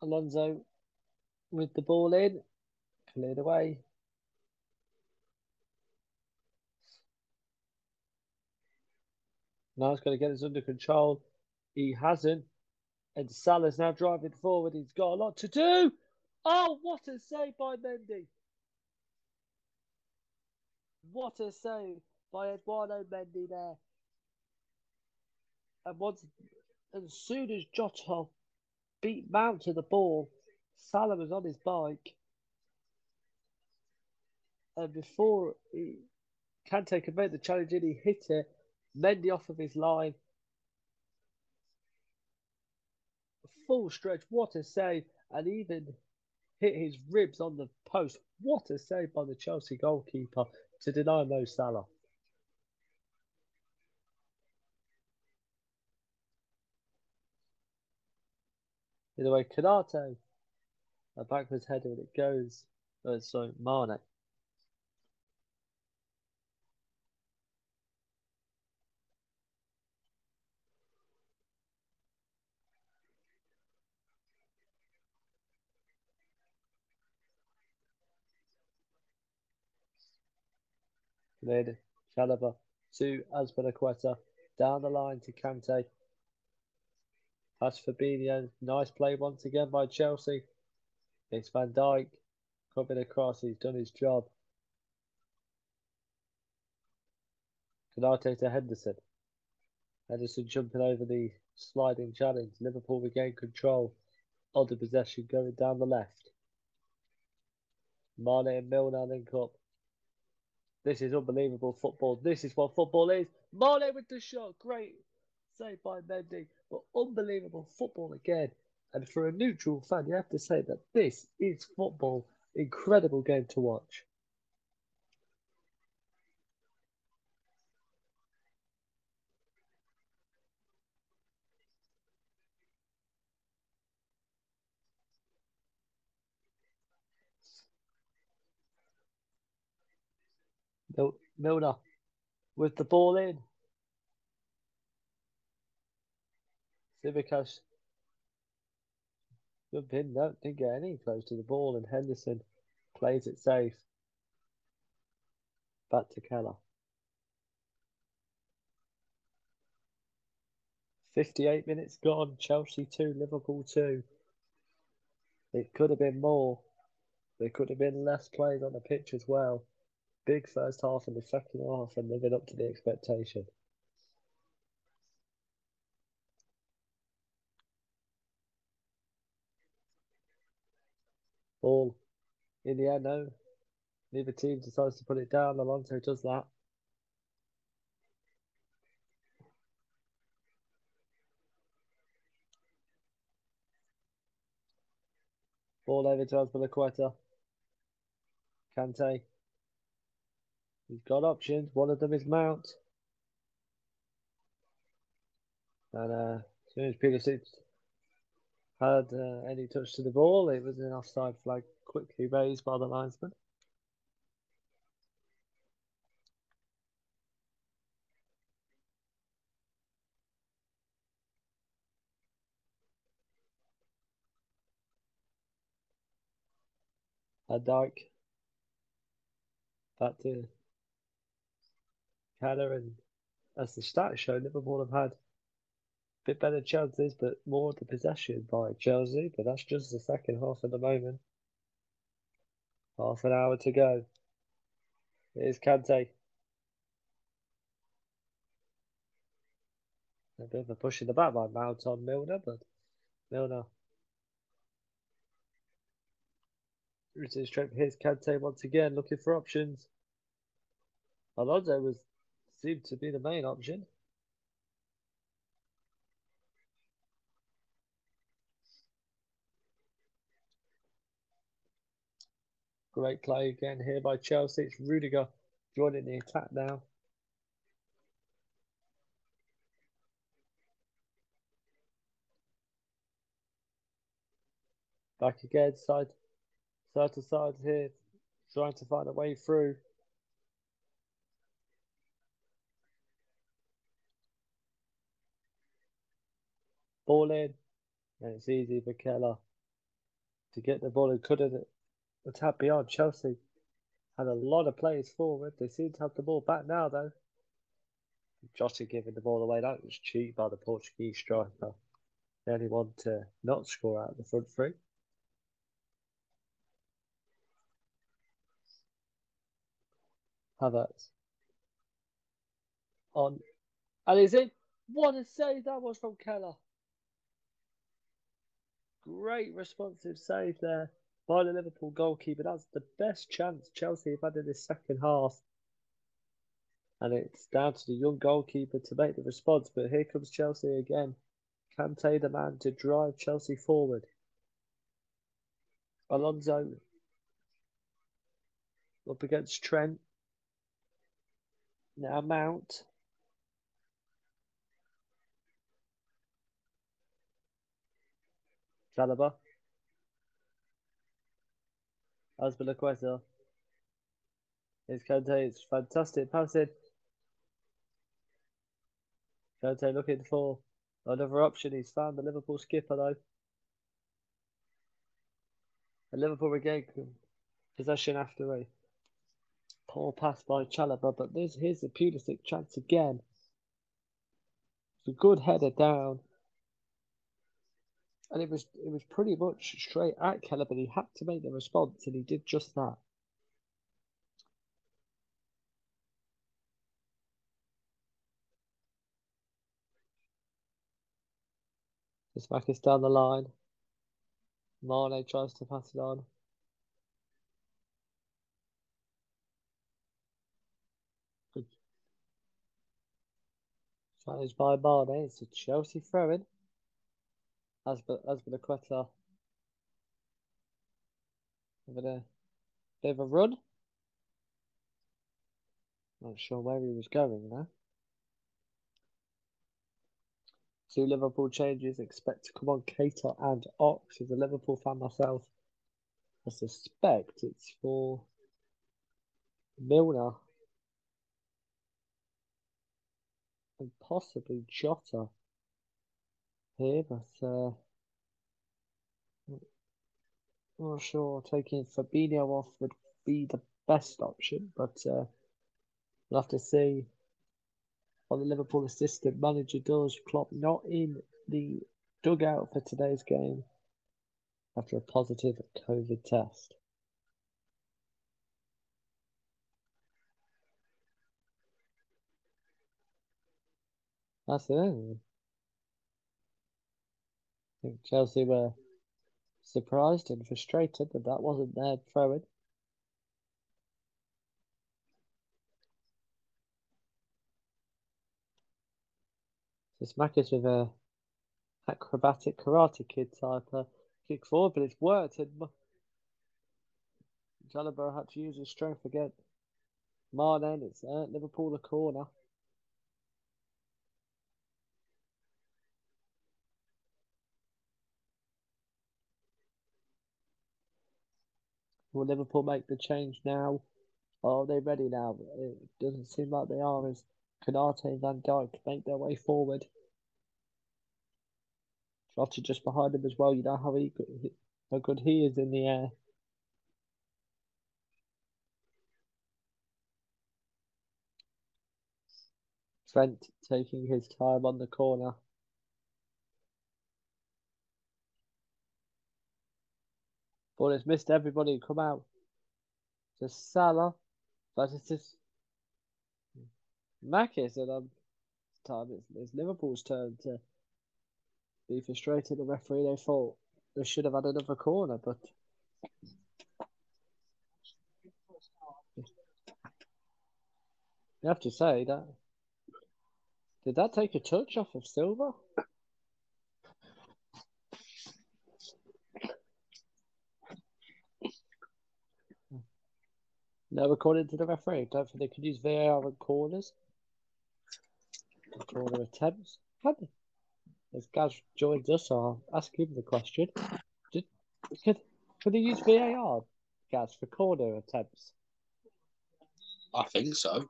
Alonso with the ball in, cleared away. Now he's got to get this under control. He hasn't. And Salah's now driving forward. He's got a lot to do. Oh, what a save by Mendy. What a save by Eduardo Mendy there. And once, as soon as Jota beat Mount to the ball, Salah was on his bike. And before he, Kante could make the challenge in, he hit it. Mendy off of his line. Full stretch. What a save. And even hit his ribs on the post. What a save by the Chelsea goalkeeper to deny Mo Salah. Either way, Konate, a backwards header, and it goes. Uh, sorry, Mane. Cleared Chalobah to Azpilicueta. Down the line to Kante. Pass Fabinho. Nice play once again by Chelsea. It's Van Dijk. Coming across. He's done his job. Konate to Henderson. Henderson jumping over the sliding challenge. Liverpool regain control of the possession going down the left. Mane and Milner link up. This is unbelievable football. This is what football is. Mane with the shot. Great save by Mendy. But unbelievable football again. And for a neutral fan, you have to say that this is football. Incredible game to watch. Mil- Milner with the ball in. Tsimikas good no, didn't get any close to the ball, and Henderson plays it safe. Back to Kelleher. 58 minutes gone, Chelsea 2, Liverpool 2. It could have been more. There could have been less played on the pitch as well. Big first half and the second half and living up to the expectation. Ball in the air, no. Neither team decides to put it down. Alonso does that. Ball over to Azpilicueta. Kante. He's got options. One of them is Mount. And uh, as soon as Pulisic had uh, any touch to the ball, it was an offside flag quickly raised by the linesman. Van Dijk. Back to Kelleher, and as the stats show, Liverpool have had a bit better chances, but more of the possession by Chelsea. But that's just the second half at the moment. Half an hour to go. Here's Kante. A bit of a push in the back by Mount on Milner, but Milner returns straight. Here's Kante once again, looking for options. Alonso was seemed to be the main option. Great play again here by Chelsea. It's Rudiger joining the attack now. Back again, side, side to side here, trying to find a way through. Ball in, and it's easy for Kelleher. to get the ball and attack beyond. Chelsea had a lot of players forward. They seem to have the ball back now, though. Jota giving the ball away. That was cheap by the Portuguese striker. The only one to not score out of the front three. Havertz. On. And is it? What a save that was from Kelleher. Great responsive save there by the Liverpool goalkeeper. That's the best chance Chelsea have had in this second half. And it's down to the young goalkeeper to make the response. But here comes Chelsea again. Kante, the man to drive Chelsea forward. Alonso up against Trent. Now Mount. Chalobah. Azpilicueta. It's Kante. It's fantastic passing. Kante looking for another option. He's found the Liverpool skipper though. And Liverpool regain possession after a poor pass by Chalobah, but this here's a Pulisic chance again. It's a good header down. And it was it was pretty much straight at Kelleher, but he had to make the response and he did just that. Just back us down the line. Mane tries to pass it on. Challenged by Mane. It's a Chelsea throw in. Azpilicueta. Having a bit of a run. Not sure where he was going there. Two Liverpool changes expect to come on Keita and Ox. As a Liverpool fan myself, I suspect it's for Milner and possibly Jota here, but uh, not sure taking Fabinho off would be the best option, but uh, we'll have to see what the Liverpool assistant manager does. Klopp not in the dugout for today's game after a positive COVID test. That's it. Think Chelsea were surprised and frustrated that that wasn't their throw-in. So Smackers with a acrobatic karate kid type kick forward, but it's worked. And Chalobah had to use his strength again. Mane, it's uh, Liverpool a corner. Will Liverpool make the change now? Are they ready now? It doesn't seem like they are as Konate and Van Dijk make their way forward. Jota just behind him as well. You know how he how good he is in the air. Trent taking his time on the corner. But it's missed everybody come out. Just Salah, but it's Makis, and um, time it's, it's Liverpool's turn to be frustrated. The referee they thought they should have had another corner, but you have to say that did that take a touch off of Silva? No, according to the referee, don't think they could use VAR on corners. Corner attempts. Can they? As Gaz joins us, I'll ask him the question. Did, could, could they use VAR, Gaz, for corner attempts? I think so.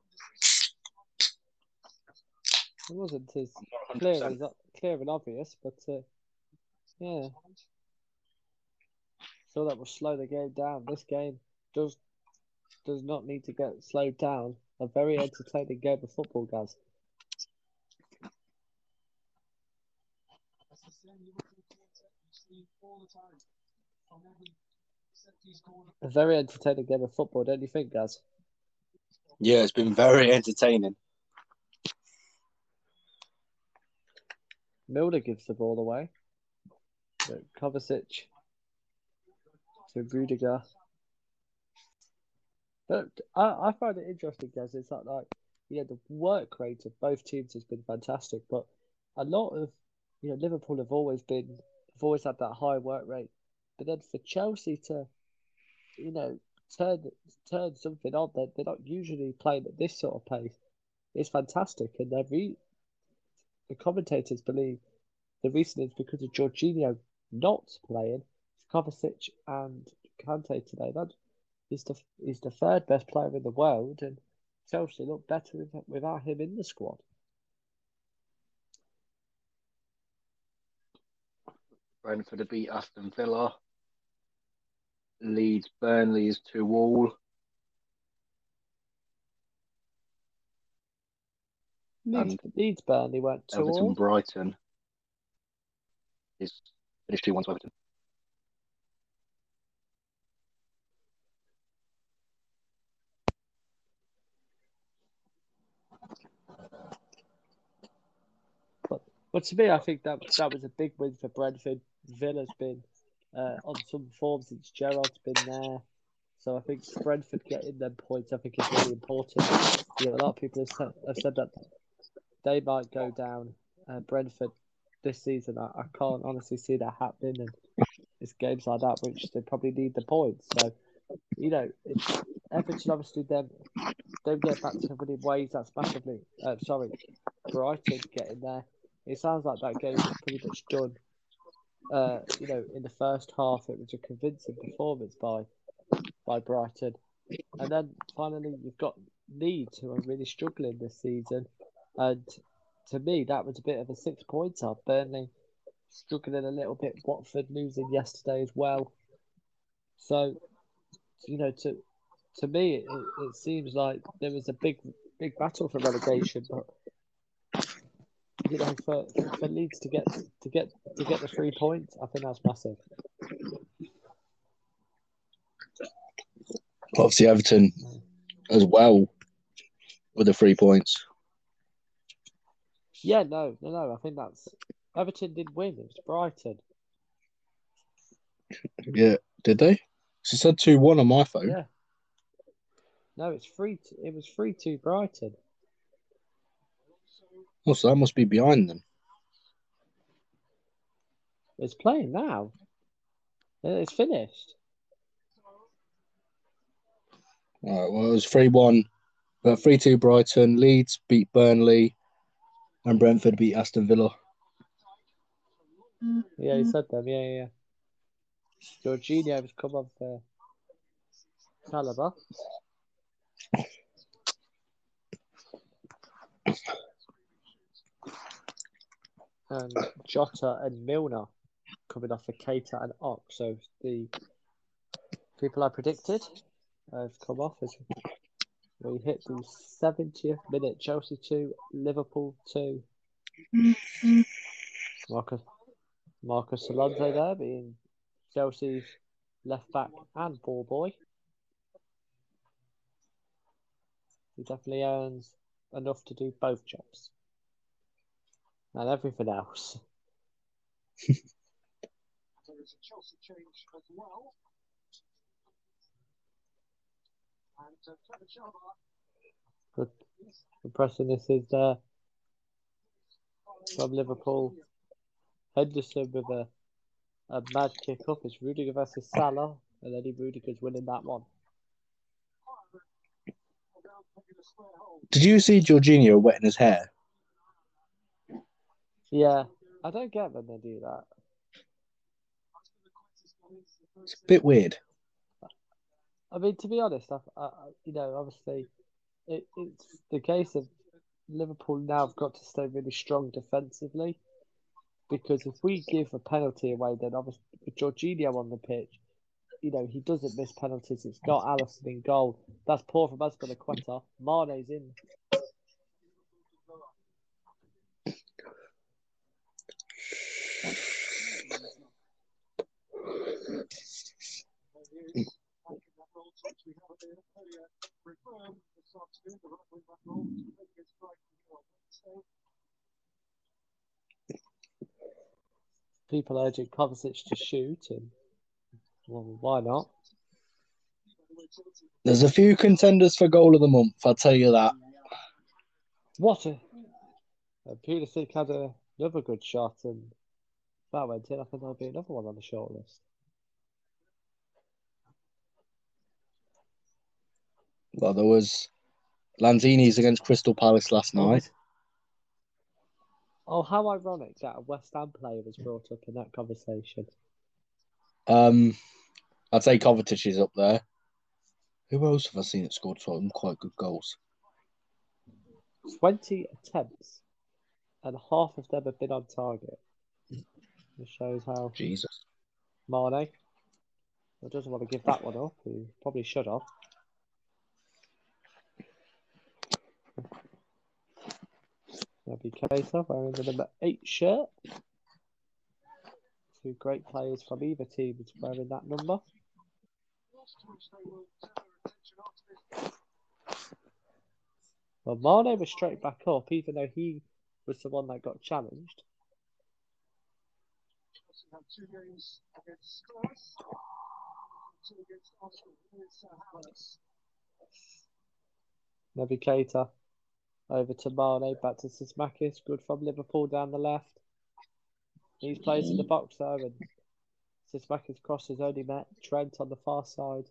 It wasn't as clear as clear and obvious, but uh, yeah. So that will slow the game down. This game does does not need to get slowed down. A very entertaining game of football, guys. A very entertaining game of football, don't you think, guys? Yeah, it's been very entertaining. Milner gives the ball away. Kovacic to Rudiger. But I, I find it interesting, guys. It's like, like you know, the work rate of both teams has been fantastic, but a lot of you know Liverpool have always been have always had that high work rate, but then for Chelsea to you know turn turn something on, they're, they're not usually playing at this sort of pace. It's fantastic, and they're the commentators believe the reason is because of Jorginho not playing. Kovacic and Kante today. That is the he's the third best player in the world, and Chelsea look better without him in the squad. Brentford to beat Aston Villa. Leeds Burnley is two all. Leeds, Leeds Burnley went two Everton all. Brighton is finished two one to Everton. But to me, I think that that was a big win for Brentford. Villa's been uh, on some form since Gerrard's been there. So I think Brentford getting them points, I think, is really important. You know, a lot of people have said, have said that they might go down uh, Brentford this season. I, I can't honestly see that happening. And it's games like that which they probably need the points. So, you know, Everton obviously them don't get back to winning ways. That's massively. Uh, sorry, Brighton getting there. It sounds like that game was pretty much done. Uh, you know, in the first half, it was a convincing performance by by Brighton, and then finally you've got Leeds, who are really struggling this season, and to me that was a bit of a six pointer. Burnley struggling a little bit. Watford losing yesterday as well. So, you know, to to me, it, it seems like there was a big big battle for relegation, but you know, for, for Leeds to get to get to get the three points, I think that's massive. Obviously Everton as well with the three points. Yeah, no, no, no. I think that's Everton did win. It was Brighton. Yeah, did they? She said two one on my phone. Yeah. No, it's three. It was three two Brighton. Oh, so that must be behind them. It's playing now. It's finished. All right, well, it was 3 1, uh, 3 2 Brighton. Leeds beat Burnley, and Brentford beat Aston Villa. Yeah, he said them. Yeah, yeah. yeah. Jorginho has come on for Chalobah. And Jota and Milner coming off for Keita and Ox. So the people I predicted have come off as we hit the 70th minute. Chelsea 2, Liverpool 2. Marcos, Marcos Alonso there being Chelsea's left back and ball boy. He definitely earns enough to do both jobs. And everything else. There is a Chelsea change as well. And uh, Chalobah Good. Impressing this is uh, from Liverpool. Henderson with a, a mad kick up. It's Rudiger versus Salah. And then Rudiger's winning that one. Did you see Jorginho wetting his hair? Yeah. I don't get when they do that. It's a bit weird. I mean, to be honest, I, I, you know, obviously, it, it's the case of Liverpool now have got to stay really strong defensively because if we give a penalty away, then obviously with Jorginho on the pitch, you know, he doesn't miss penalties. It's got Alisson in goal. That's poor from Azpilicueta. Mane's in. People urging Kovacic to shoot, and well, why not? There's a few contenders for goal of the month. I'll tell you that. What a. Uh, Pulisic had a, another good shot, and that went in. I think there'll be another one on the short Well, there was Lanzini's against Crystal Palace last night. Oh, how ironic that a West Ham player was brought up in that conversation. Um, I'd say Kovacic is up there. Who else have I seen that scored some quite good goals? 20 attempts, and half of them have been on target. It shows how Jesus. Mane I doesn't want to give that one up. He probably should have. Naby Keita wearing the number eight shirt. Two great players from either team is wearing that number. Well, Mane was straight back up, even though he was the one that got challenged. two over to Mane, back to Tsimikas, good from Liverpool down the left. He's plays in the box though, and Tsimikas crosses only met Trent on the far side.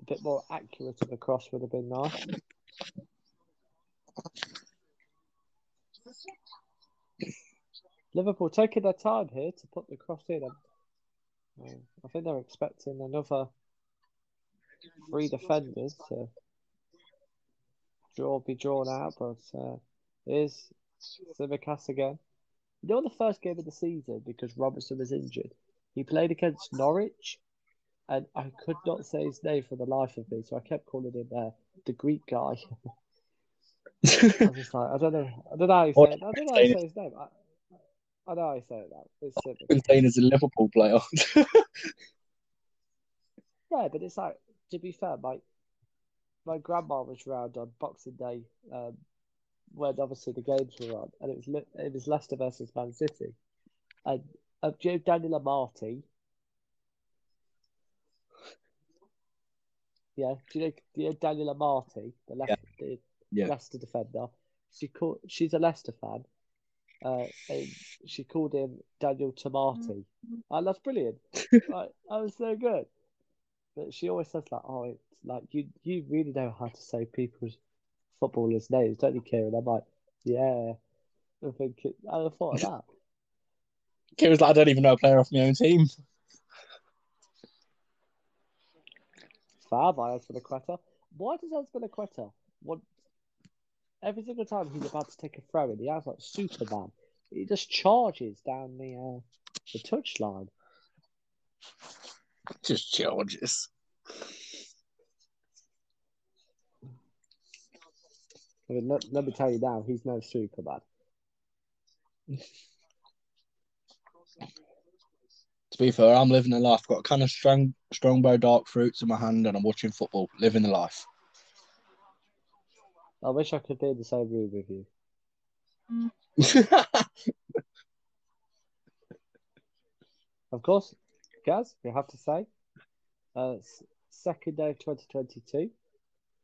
A bit more accurate of a cross would have been nice. Liverpool taking their time here to put the cross in. Uh, I think they're expecting another three defenders to draw be drawn out, but uh, here's Tsimikas again. You know, the first game of the season, because Robertson was injured, he played against Norwich, and I could not say his name for the life of me, so I kept calling him uh, the Greek guy. I was just like, I don't know, I don't know how you say it. I don't know how you say his name. I, I know you say it now. It's Tsimikas. Container's a Liverpool player. Yeah, but it's like to be fair, my my grandma was round on Boxing Day um, when obviously the games were on, and it was Le- it was Leicester versus Man City, and uh, do you know Daniel Amartey? Yeah, do you know, do you know Daniel Amartey, the, left, the Yeah. Leicester defender? She called, she's a Leicester fan. Uh, and she called him Daniel Tomati. And that's brilliant. like, that was so good. But she always says that, "Oh, it's like you you really know how to say people's footballers' names, don't you, Kieran?" I'm like, "Yeah." I think it, I thought of that. Kieran's like, I don't even know a player off my own team. Foul by Azpilicueta. Why does Azpilicueta want every single time he's about to take a throw in, he has like Superman. He just charges down the uh, the touchline. Just charges. I mean, let, let me tell you now, he's no Superman. To be fair, I'm living a life. Got a kind of strong, Strongbow dark fruits in my hand, and I'm watching football, living the life. I wish I could be in the same room with you. Of course, Gaz, we have to say, uh, second day of 2022,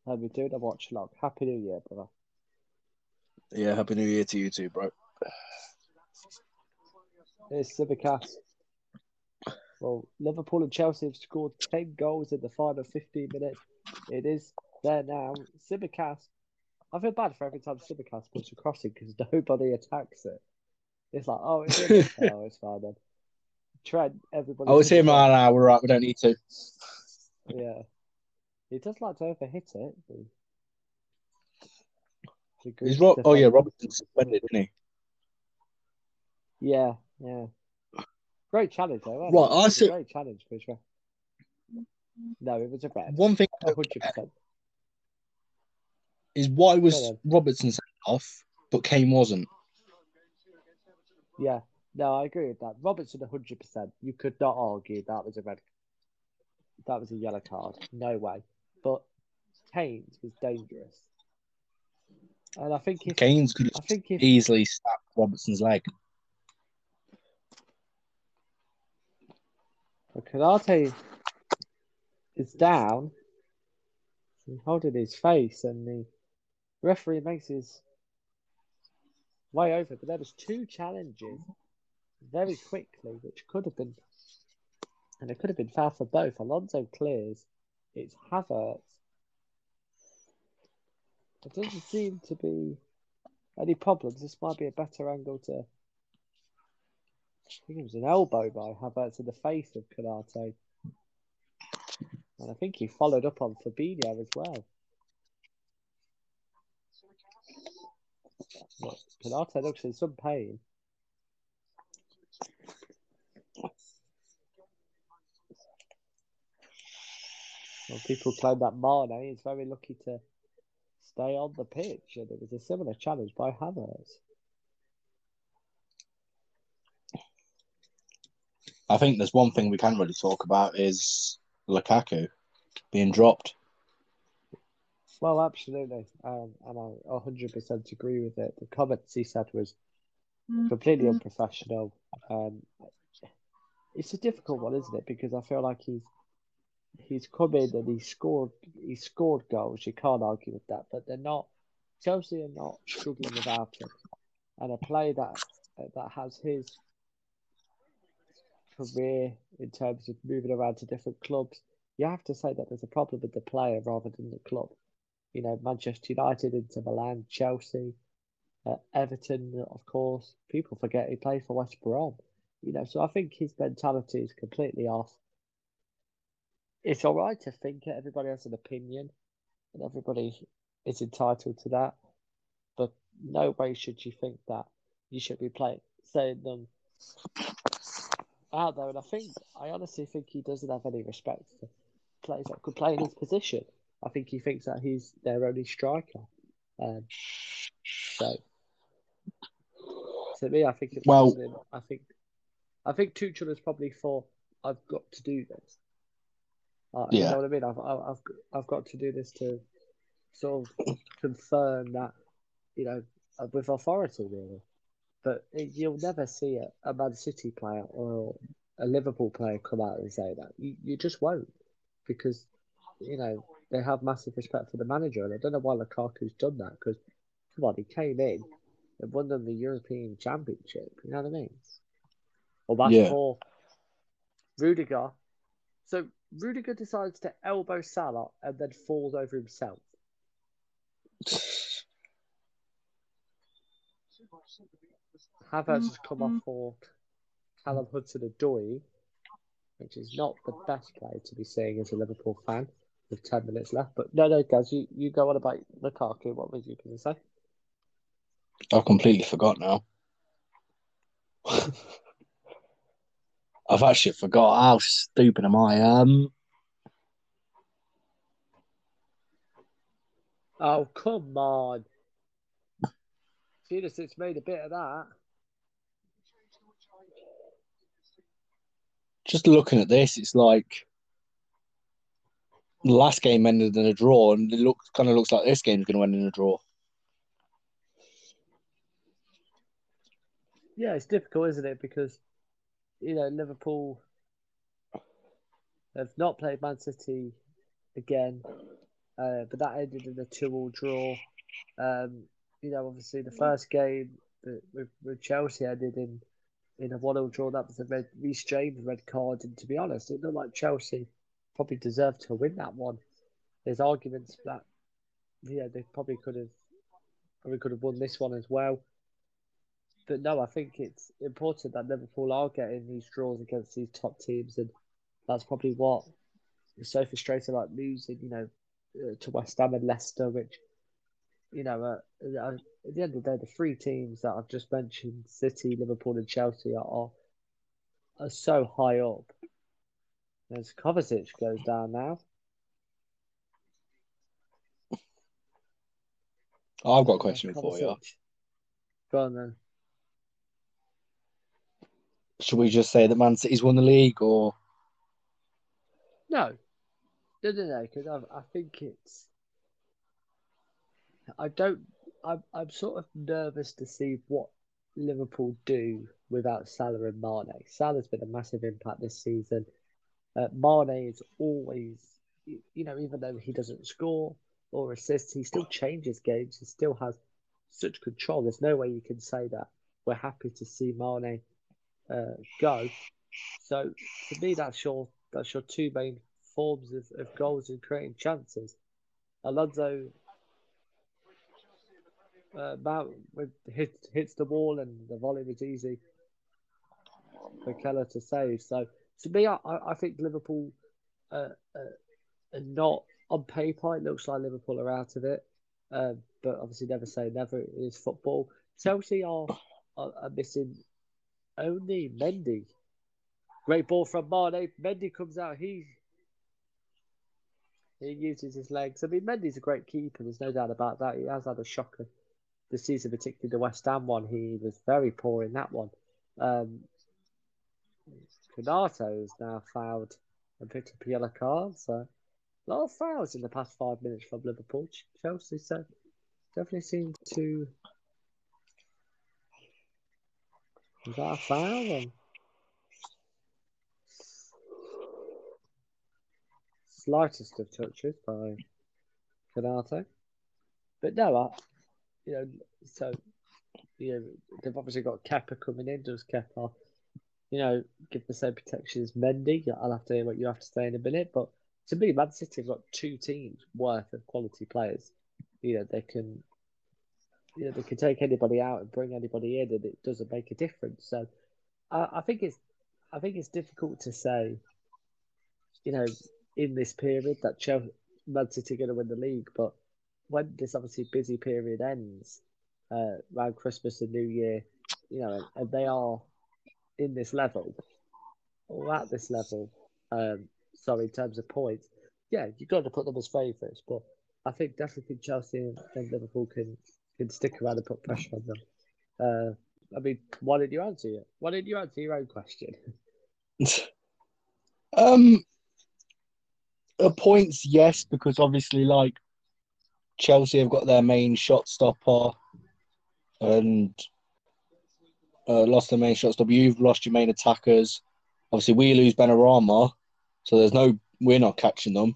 and we're doing a watch log. Happy New Year, brother. Yeah, happy New Year to you too, bro. Here's Tsimikas. Well, Liverpool and Chelsea have scored 10 goals in the final 15 minutes. It is there now. Tsimikas. I feel bad for every time Tsimikas puts a crossing because nobody attacks it. It's like, oh, it's in. oh, it's fine then. Trent, everybody. I was here. Now we're right. We don't need to. Yeah. He does like to overhit it. But- The He's Ro- oh yeah. Robertson suspended, isn't he? Yeah, yeah. Great challenge, though. Right? I see- Great challenge for sure. No, it was a red. One thing hundred percent. is why was. Robertson sent off, but Kane wasn't. Yeah, no, I agree with that. Robertson, hundred percent. You could not argue that was a red. That was a yellow card. No way. But Kane's was dangerous, and I think if Kane's could I think if easily snapped Robertson's leg. Konate is down, he's holding his face, and the referee makes his way over. But there was two challenges very quickly, which could have been, and it could have been foul for both. Alonso clears. It's Havertz. There doesn't seem to be any problems. This might be a better angle to. I think it was an elbow by Havertz in the face of Konate. And I think he followed up on Fabinho as well. But Konate looks in some pain. Well, people claim that Mane is very lucky to stay on the pitch, and it was a similar challenge by Havertz. I think there's one thing we can really talk about is Lukaku being dropped. Well, absolutely, um, and I 100% agree with it. The comments he said was completely unprofessional. Um, it's a difficult one, isn't it? Because I feel like he's he's come in and he scored he scored goals. You can't argue with that, but they're not Chelsea are not struggling without him, and a player that that has his career in terms of moving around to different clubs, you have to say that there's a problem with the player rather than the club. You know, Manchester United, Inter Milan, Chelsea, uh, Everton, of course. People forget he played for West Brom. You know, so I think his mentality is completely off. It's all right to think it. Everybody has an opinion, and everybody is entitled to that. But no way should you think that you should be playing, saying them out there. And I think, I honestly think he doesn't have any respect for players that could play in his position. I think he thinks that he's their only striker. Um, so, to me, I think it's Well-. I think, I think Tuchel has probably thought, I've got to do this. Uh, You know what I mean? I've, I've, I've, I've got to do this to sort of confirm that, you know, uh, with authority, really. But it, you'll never see a, a Man City player or a Liverpool player come out and say that. You, you just won't because, you know, they have massive respect for the manager. And I don't know why Lukaku's done that because, come on, he came in and won them the European Championship. You know what I mean? Well, that's Yeah. for Rudiger. So Rudiger decides to elbow Salah and then falls over himself. Havertz has come off for Callum Hudson-Odoi, which is not the best play to be seeing as a Liverpool fan with 10 minutes left. But no, no, guys, you, you go on about Lukaku. What was you going to say? I completely forgot now. I've actually forgot. How stupid am I? Um, Oh, come on. Pulisic made a bit of that. just looking at this, it's like the last game ended in a draw, and it looks kind of looks like this game's going to end in a draw. Yeah, it's difficult, isn't it? Because, you know, Liverpool have not played Man City again, uh, but that ended in a two-all draw. Um, you know, obviously the first game with, with Chelsea ended in in a one-all draw. That was a red Reece James red card, and to be honest, it looked like Chelsea probably deserved to win that one. There's arguments that yeah, they probably could have probably could have won this one as well. But no, I think it's important that Liverpool are getting these draws against these top teams, and that's probably what is so frustrating about losing, you know, uh, to West Ham and Leicester, which, you know, uh, uh, at the end of the day, the three teams that I've just mentioned, City, Liverpool, and Chelsea, are are so high up As Kovacic goes down now. I've got a question for you. Go on then. Should we just say that Man City's won the league, or No, no, no, no. Because I, I think it's. I don't. I'm, I'm sort of nervous to see what Liverpool do without Salah and Mane. Salah's been a massive impact this season. Uh, Mane is always, you know, even though he doesn't score or assist, he still changes games. He still has such control. There's no way you can say that we're happy to see Mane uh, go. So to me, that's your that's your two main forms of, of goals and creating chances. Alonso uh, Mount with hits hits the wall and the volley was easy for Kelleher to save. So to me, I, I think Liverpool uh, uh, are not on paper. It looks like Liverpool are out of it, uh, but obviously never say never. It is football. Chelsea are are, are missing only Mendy. Great ball from Mane. Mendy comes out. He he uses his legs. I mean, Mendy's a great keeper. There's no doubt about that. He has had a shocker this season, particularly the West Ham one. He was very poor in that one. Um, Konate now fouled and picked up a yellow card. So a lot of fouls in the past five minutes from Liverpool. Chelsea so definitely seem to Was that a foul? Or... Slightest of touches by Konate. But no, I, you know, so you know, they've obviously got Kepa coming in. Does Kepa, you know, give the same protection as Mendy? I'll have to hear what you have to say in a minute. But to me, Man City have got two teams worth of quality players. You know, they can, you know, they can take anybody out and bring anybody in, and it doesn't make a difference. So, I, I think it's, I think it's difficult to say, you know, in this period that Chelsea, Man City are going to win the league, but when this obviously busy period ends, uh, around Christmas and New Year, you know, and they are in this level or at this level, um, sorry, in terms of points, yeah, you've got to put them as favourites. But I think definitely Chelsea and, and Liverpool can can stick around and put pressure on them. Uh, I mean, why did you answer it? Why didn't you answer your own question? um, points? Yes, because obviously, like Chelsea have got their main shot stopper, and uh, lost their main shot stopper. You've lost your main attackers. Obviously, we lose Benrahma, so there's no. We're not catching them.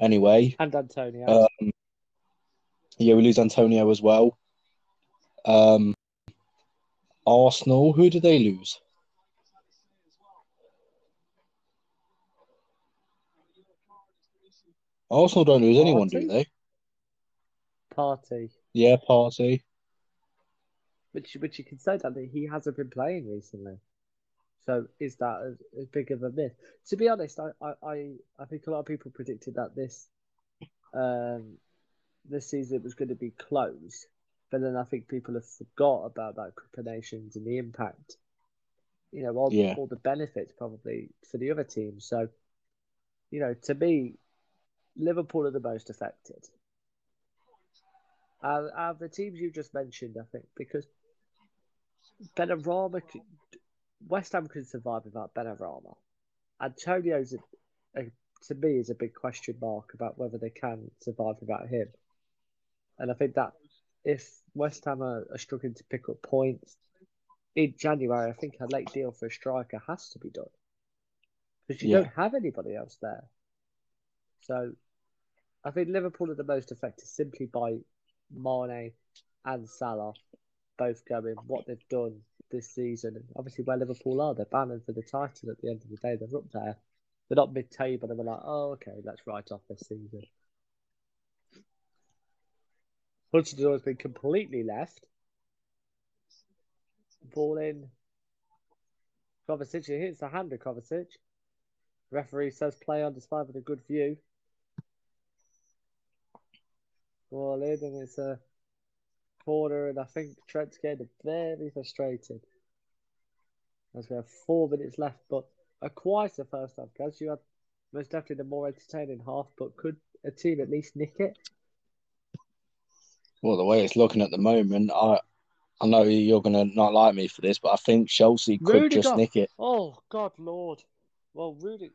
Anyway, and Antonio. um, yeah, we lose Antonio as well. Um, Arsenal, who do they lose? Arsenal don't lose anyone, do they? Partey, Yeah, Partey. which which you can say that he hasn't been playing recently. So is that as, big of a myth? To be honest, I, I, I, I think a lot of people predicted that this um this season was going to be close, but then I think people have forgot about that of Nations and the impact. You know, all Yeah. all the benefits probably for the other teams. So, you know, to me, Liverpool are the most affected. Out of the teams you just mentioned, I think, because Benrahma, could, West Ham can survive without Benrahma. Antonio's, a, a, to me, is a big question mark about whether they can survive without him. And I think that if West Ham are, are struggling to pick up points in January, I think a late deal for a striker has to be done because you Yeah. don't have anybody else there. So I think Liverpool are the most affected simply by Mane and Salah both going what they've done this season. And obviously, where Liverpool are, they're battling for the title at the end of the day. They're up there. They're not mid table and we're like, oh, okay, let's write off this season. Hudson has been completely left. Ball in. Kovacic he hits the hand of Kovacic. Referee says play on despite with a good view. Ball in and it's a corner and I think Trent's getting very frustrated. As we have four minutes left, but a quieter first half, guys. You had most definitely the more entertaining half, but could a team at least nick it? Well, the way it's looking at the moment, I I know you're gonna not like me for this, but I think Chelsea could Rudiger. just nick it. Oh God, Lord! Well, Rudy,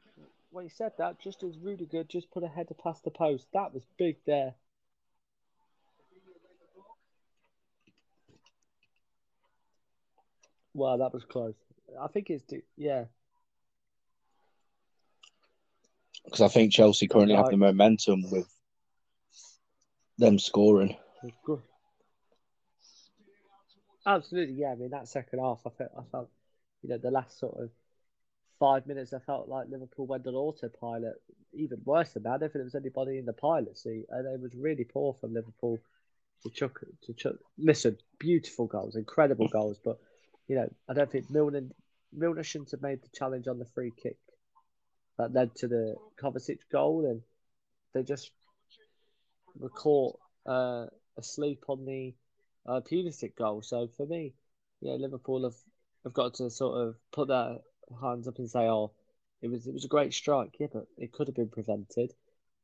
when he said that, just as Rudiger just put a header past the post, that was big there. Well, that was close. I think it's yeah. because I think Chelsea currently have the momentum with them scoring. Absolutely, yeah. I mean, that second half, I felt, I felt, you know, the last sort of five minutes, I felt like Liverpool went on autopilot. Even worse than that, I don't think there was anybody in the pilot seat, and it was really poor from Liverpool to chuck to chuck. Listen, beautiful goals, incredible goals, but you know, I don't think Milner Milner shouldn't have made the challenge on the free kick that led to the Kovacic goal, and they just were caught uh, asleep on the uh, Pulisic goal. So for me, yeah, Liverpool have, have got to sort of put their hands up and say, "Oh, it was it was a great strike, yeah, but it could have been prevented."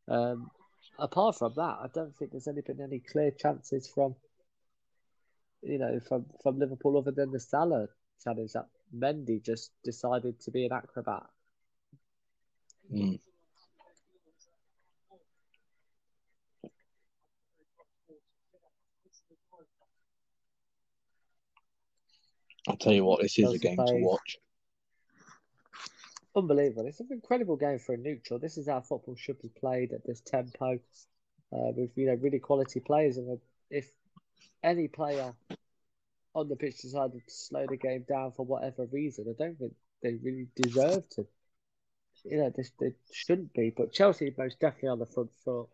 Um, apart from that, I don't think there's any been any clear chances from you know from from Liverpool other than the Salah challenge that Mendy just decided to be an acrobat. Mm. I'll tell you what, this is a game to watch. Unbelievable. It's an incredible game for a neutral. This is how football should be played at this tempo, uh, with you know really quality players. And if any player on the pitch decided to slow the game down for whatever reason, I don't think they really deserve to. You know, this they shouldn't be. But Chelsea most definitely on the front foot,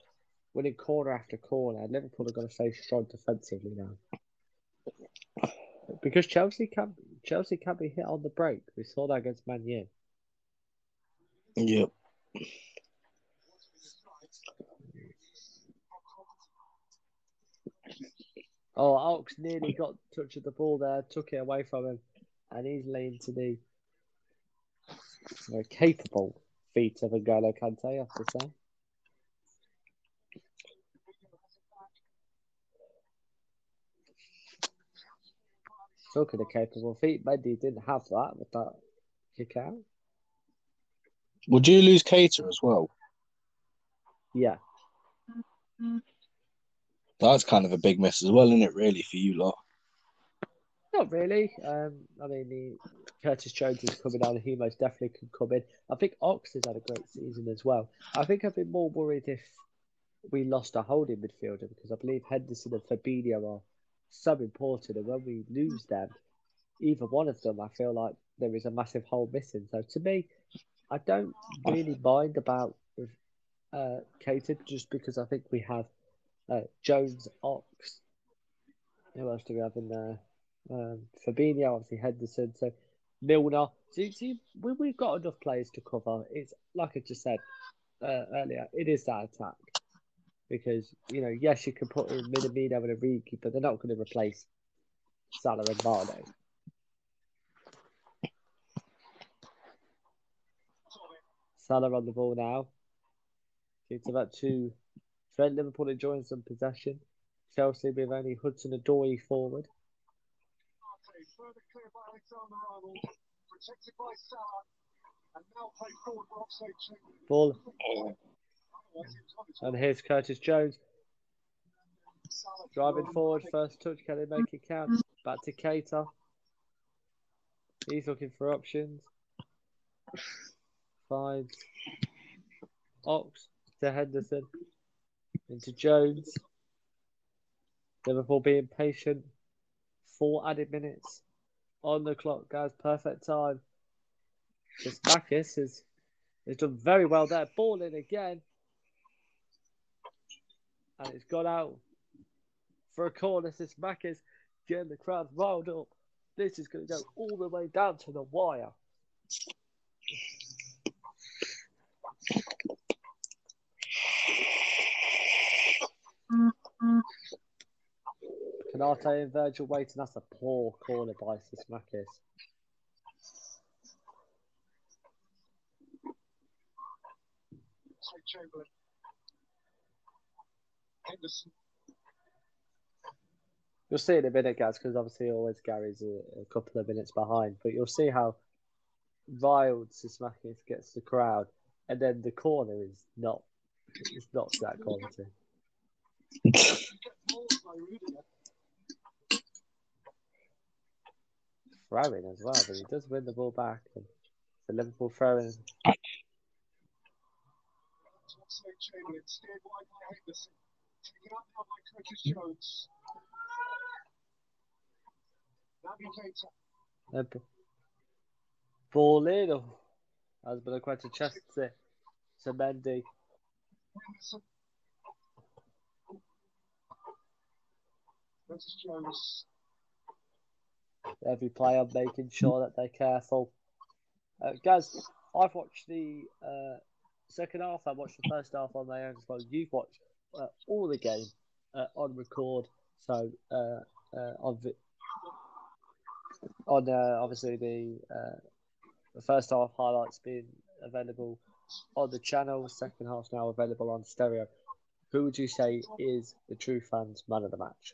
winning corner after corner. Liverpool are going to face strong defensively now. Because Chelsea can't Chelsea can't be hit on the break. We saw that against Man U. Yep. Oh, Ox nearly got touch of the ball there, took it away from him, and he's laying to the capable feet of a N'Golo Kante, I have to say. Talking of capable feet, Mendy didn't have that with that kick out. Would you lose Keita as well? Yeah, That's kind of a big miss as well, isn't it, really, for you lot? Not really. Um, I mean, the Curtis Jones is coming on. He most definitely can come in. I think Ox has had a great season as well. I think I'd be more worried if we lost a holding midfielder because I believe Henderson and Fabinho are so important, and when we lose them, either one of them, I feel like there is a massive hole missing. So to me, I don't really mind about uh, Keita just because I think we have uh, Jones, Ox. Who else do we have in there? Um, Fabinho, obviously Henderson, so Milner. So, so we, we've got enough players to cover. It's like I just said uh, earlier, it is that attack because you know, yes, you can put in Minamino and Origi, but they're not going to replace Salah and Mane. Salah on the ball now. It's about to Trent Liverpool enjoying some possession. Chelsea with only Hudson Odoi forward. Ball oh, and here's Curtis Jones driving forward. First touch, can he make it count? Back to Keita. He's looking for options. Finds Ox to Henderson into Jones. Liverpool being patient. Four added minutes on the clock, guys. Perfect time. Tsimikas has, has done very well there. Ball in again. And it's gone out for a corner. Tsimikas getting the crowd riled up. This is going to go all the way down to the wire. Konate and Virgil waiting. That's a poor corner by Tsimikas. Chamberlain. Henderson. You'll see in a minute, guys, because obviously always Gary's a, a couple of minutes behind. But you'll see how riled Tsimikas gets the crowd, and then the corner is not. It's not that quality. Throwing as well, but he does win the ball back. And the Liverpool throwing. Oxlade Chamberlain steered wide by Henderson. Taken up now by Curtis Jones. Navigator. Uh, b- Ball in, oh, as been quite a chest to, Mendy. Every player making sure that they're careful. Uh, guys, I've watched the uh, second half. I watched the first half on my own as well. You've watched uh, all the game uh, on record, so uh, uh, on on uh, obviously the the first half highlights being available on the channel. Second half now available on stereo. Who would you say is the true fans' man of the match?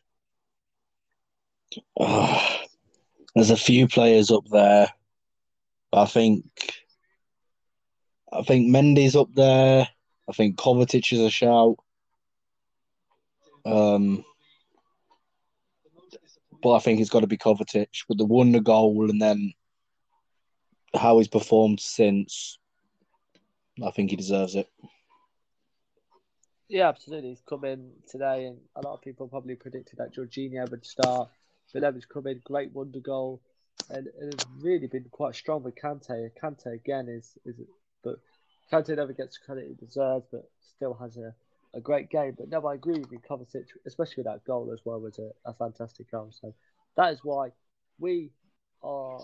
Ah, there's a few players up there. I think I think Mendy's up there. I think Kovacic is a shout. Um, but I think it's got to be Kovacic with the wonder goal and then how he's performed since. I think he deserves it. Yeah, absolutely. He's come in today, and a lot of people probably predicted that Jorginho would start. But then he's come in, great wonder goal, and it has really been quite strong with Kante. Kante again is is, but Kante never gets the credit he deserves, but still has a, a great game. But no, I agree with you, Kovacic, especially with that goal as well, was a, a fantastic goal. So that is why we are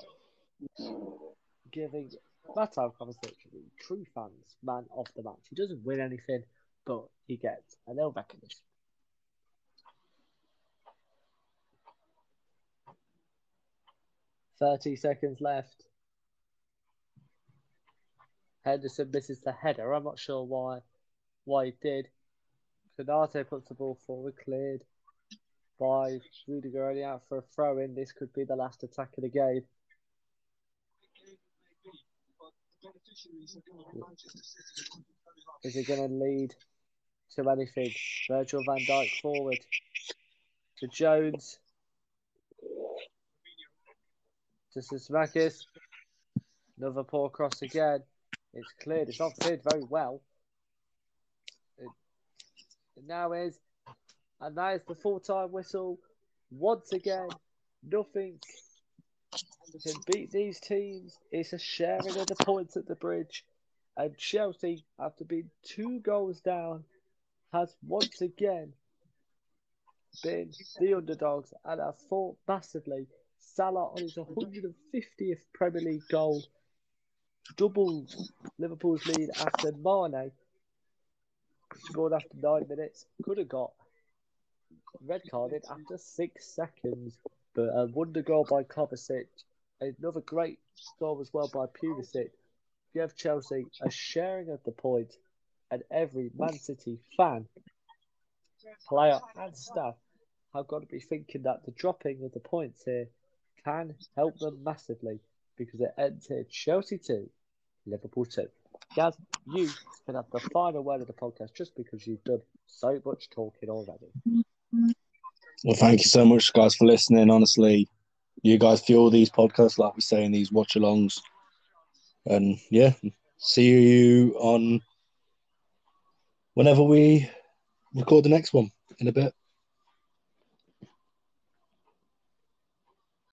giving Mateo Kovacic true fans man of the match. He doesn't win anything, but he gets a little recognition. Thirty seconds left. Henderson misses the header. I'm not sure why why he did. Konate puts the ball forward, cleared by Rudiger only out for a throw in. This could be the last attack of the game. Is it going to lead to anything? Virgil van Dijk forward to Jones. To Tsimikas. Another poor cross again. It's cleared. It's not cleared very well. Now is. And that is the full time whistle. Once again, nothing can beat these teams. It's a sharing of the points at the bridge. And Chelsea, after being two goals down, has once again been the underdogs and have fought massively. Salah on his 150th Premier League goal doubles Liverpool's lead after Mane scored after nine minutes. Could have got red carded after six seconds, but uh, a wonder goal by Kovacic. Another great goal as well by Pulisic. Give Chelsea a sharing of the points, point, and every Man City fan, player, and staff have got to be thinking that the dropping of the points here can help them massively because it ends here Chelsea 2, Liverpool 2. Gaz, you can have the final word of the podcast just because you've done so much talking already. Well, thank you so much, guys, for listening. Honestly, you guys fuel these podcasts, like we say in these watch alongs. And yeah, see you on whenever we record the next one in a bit.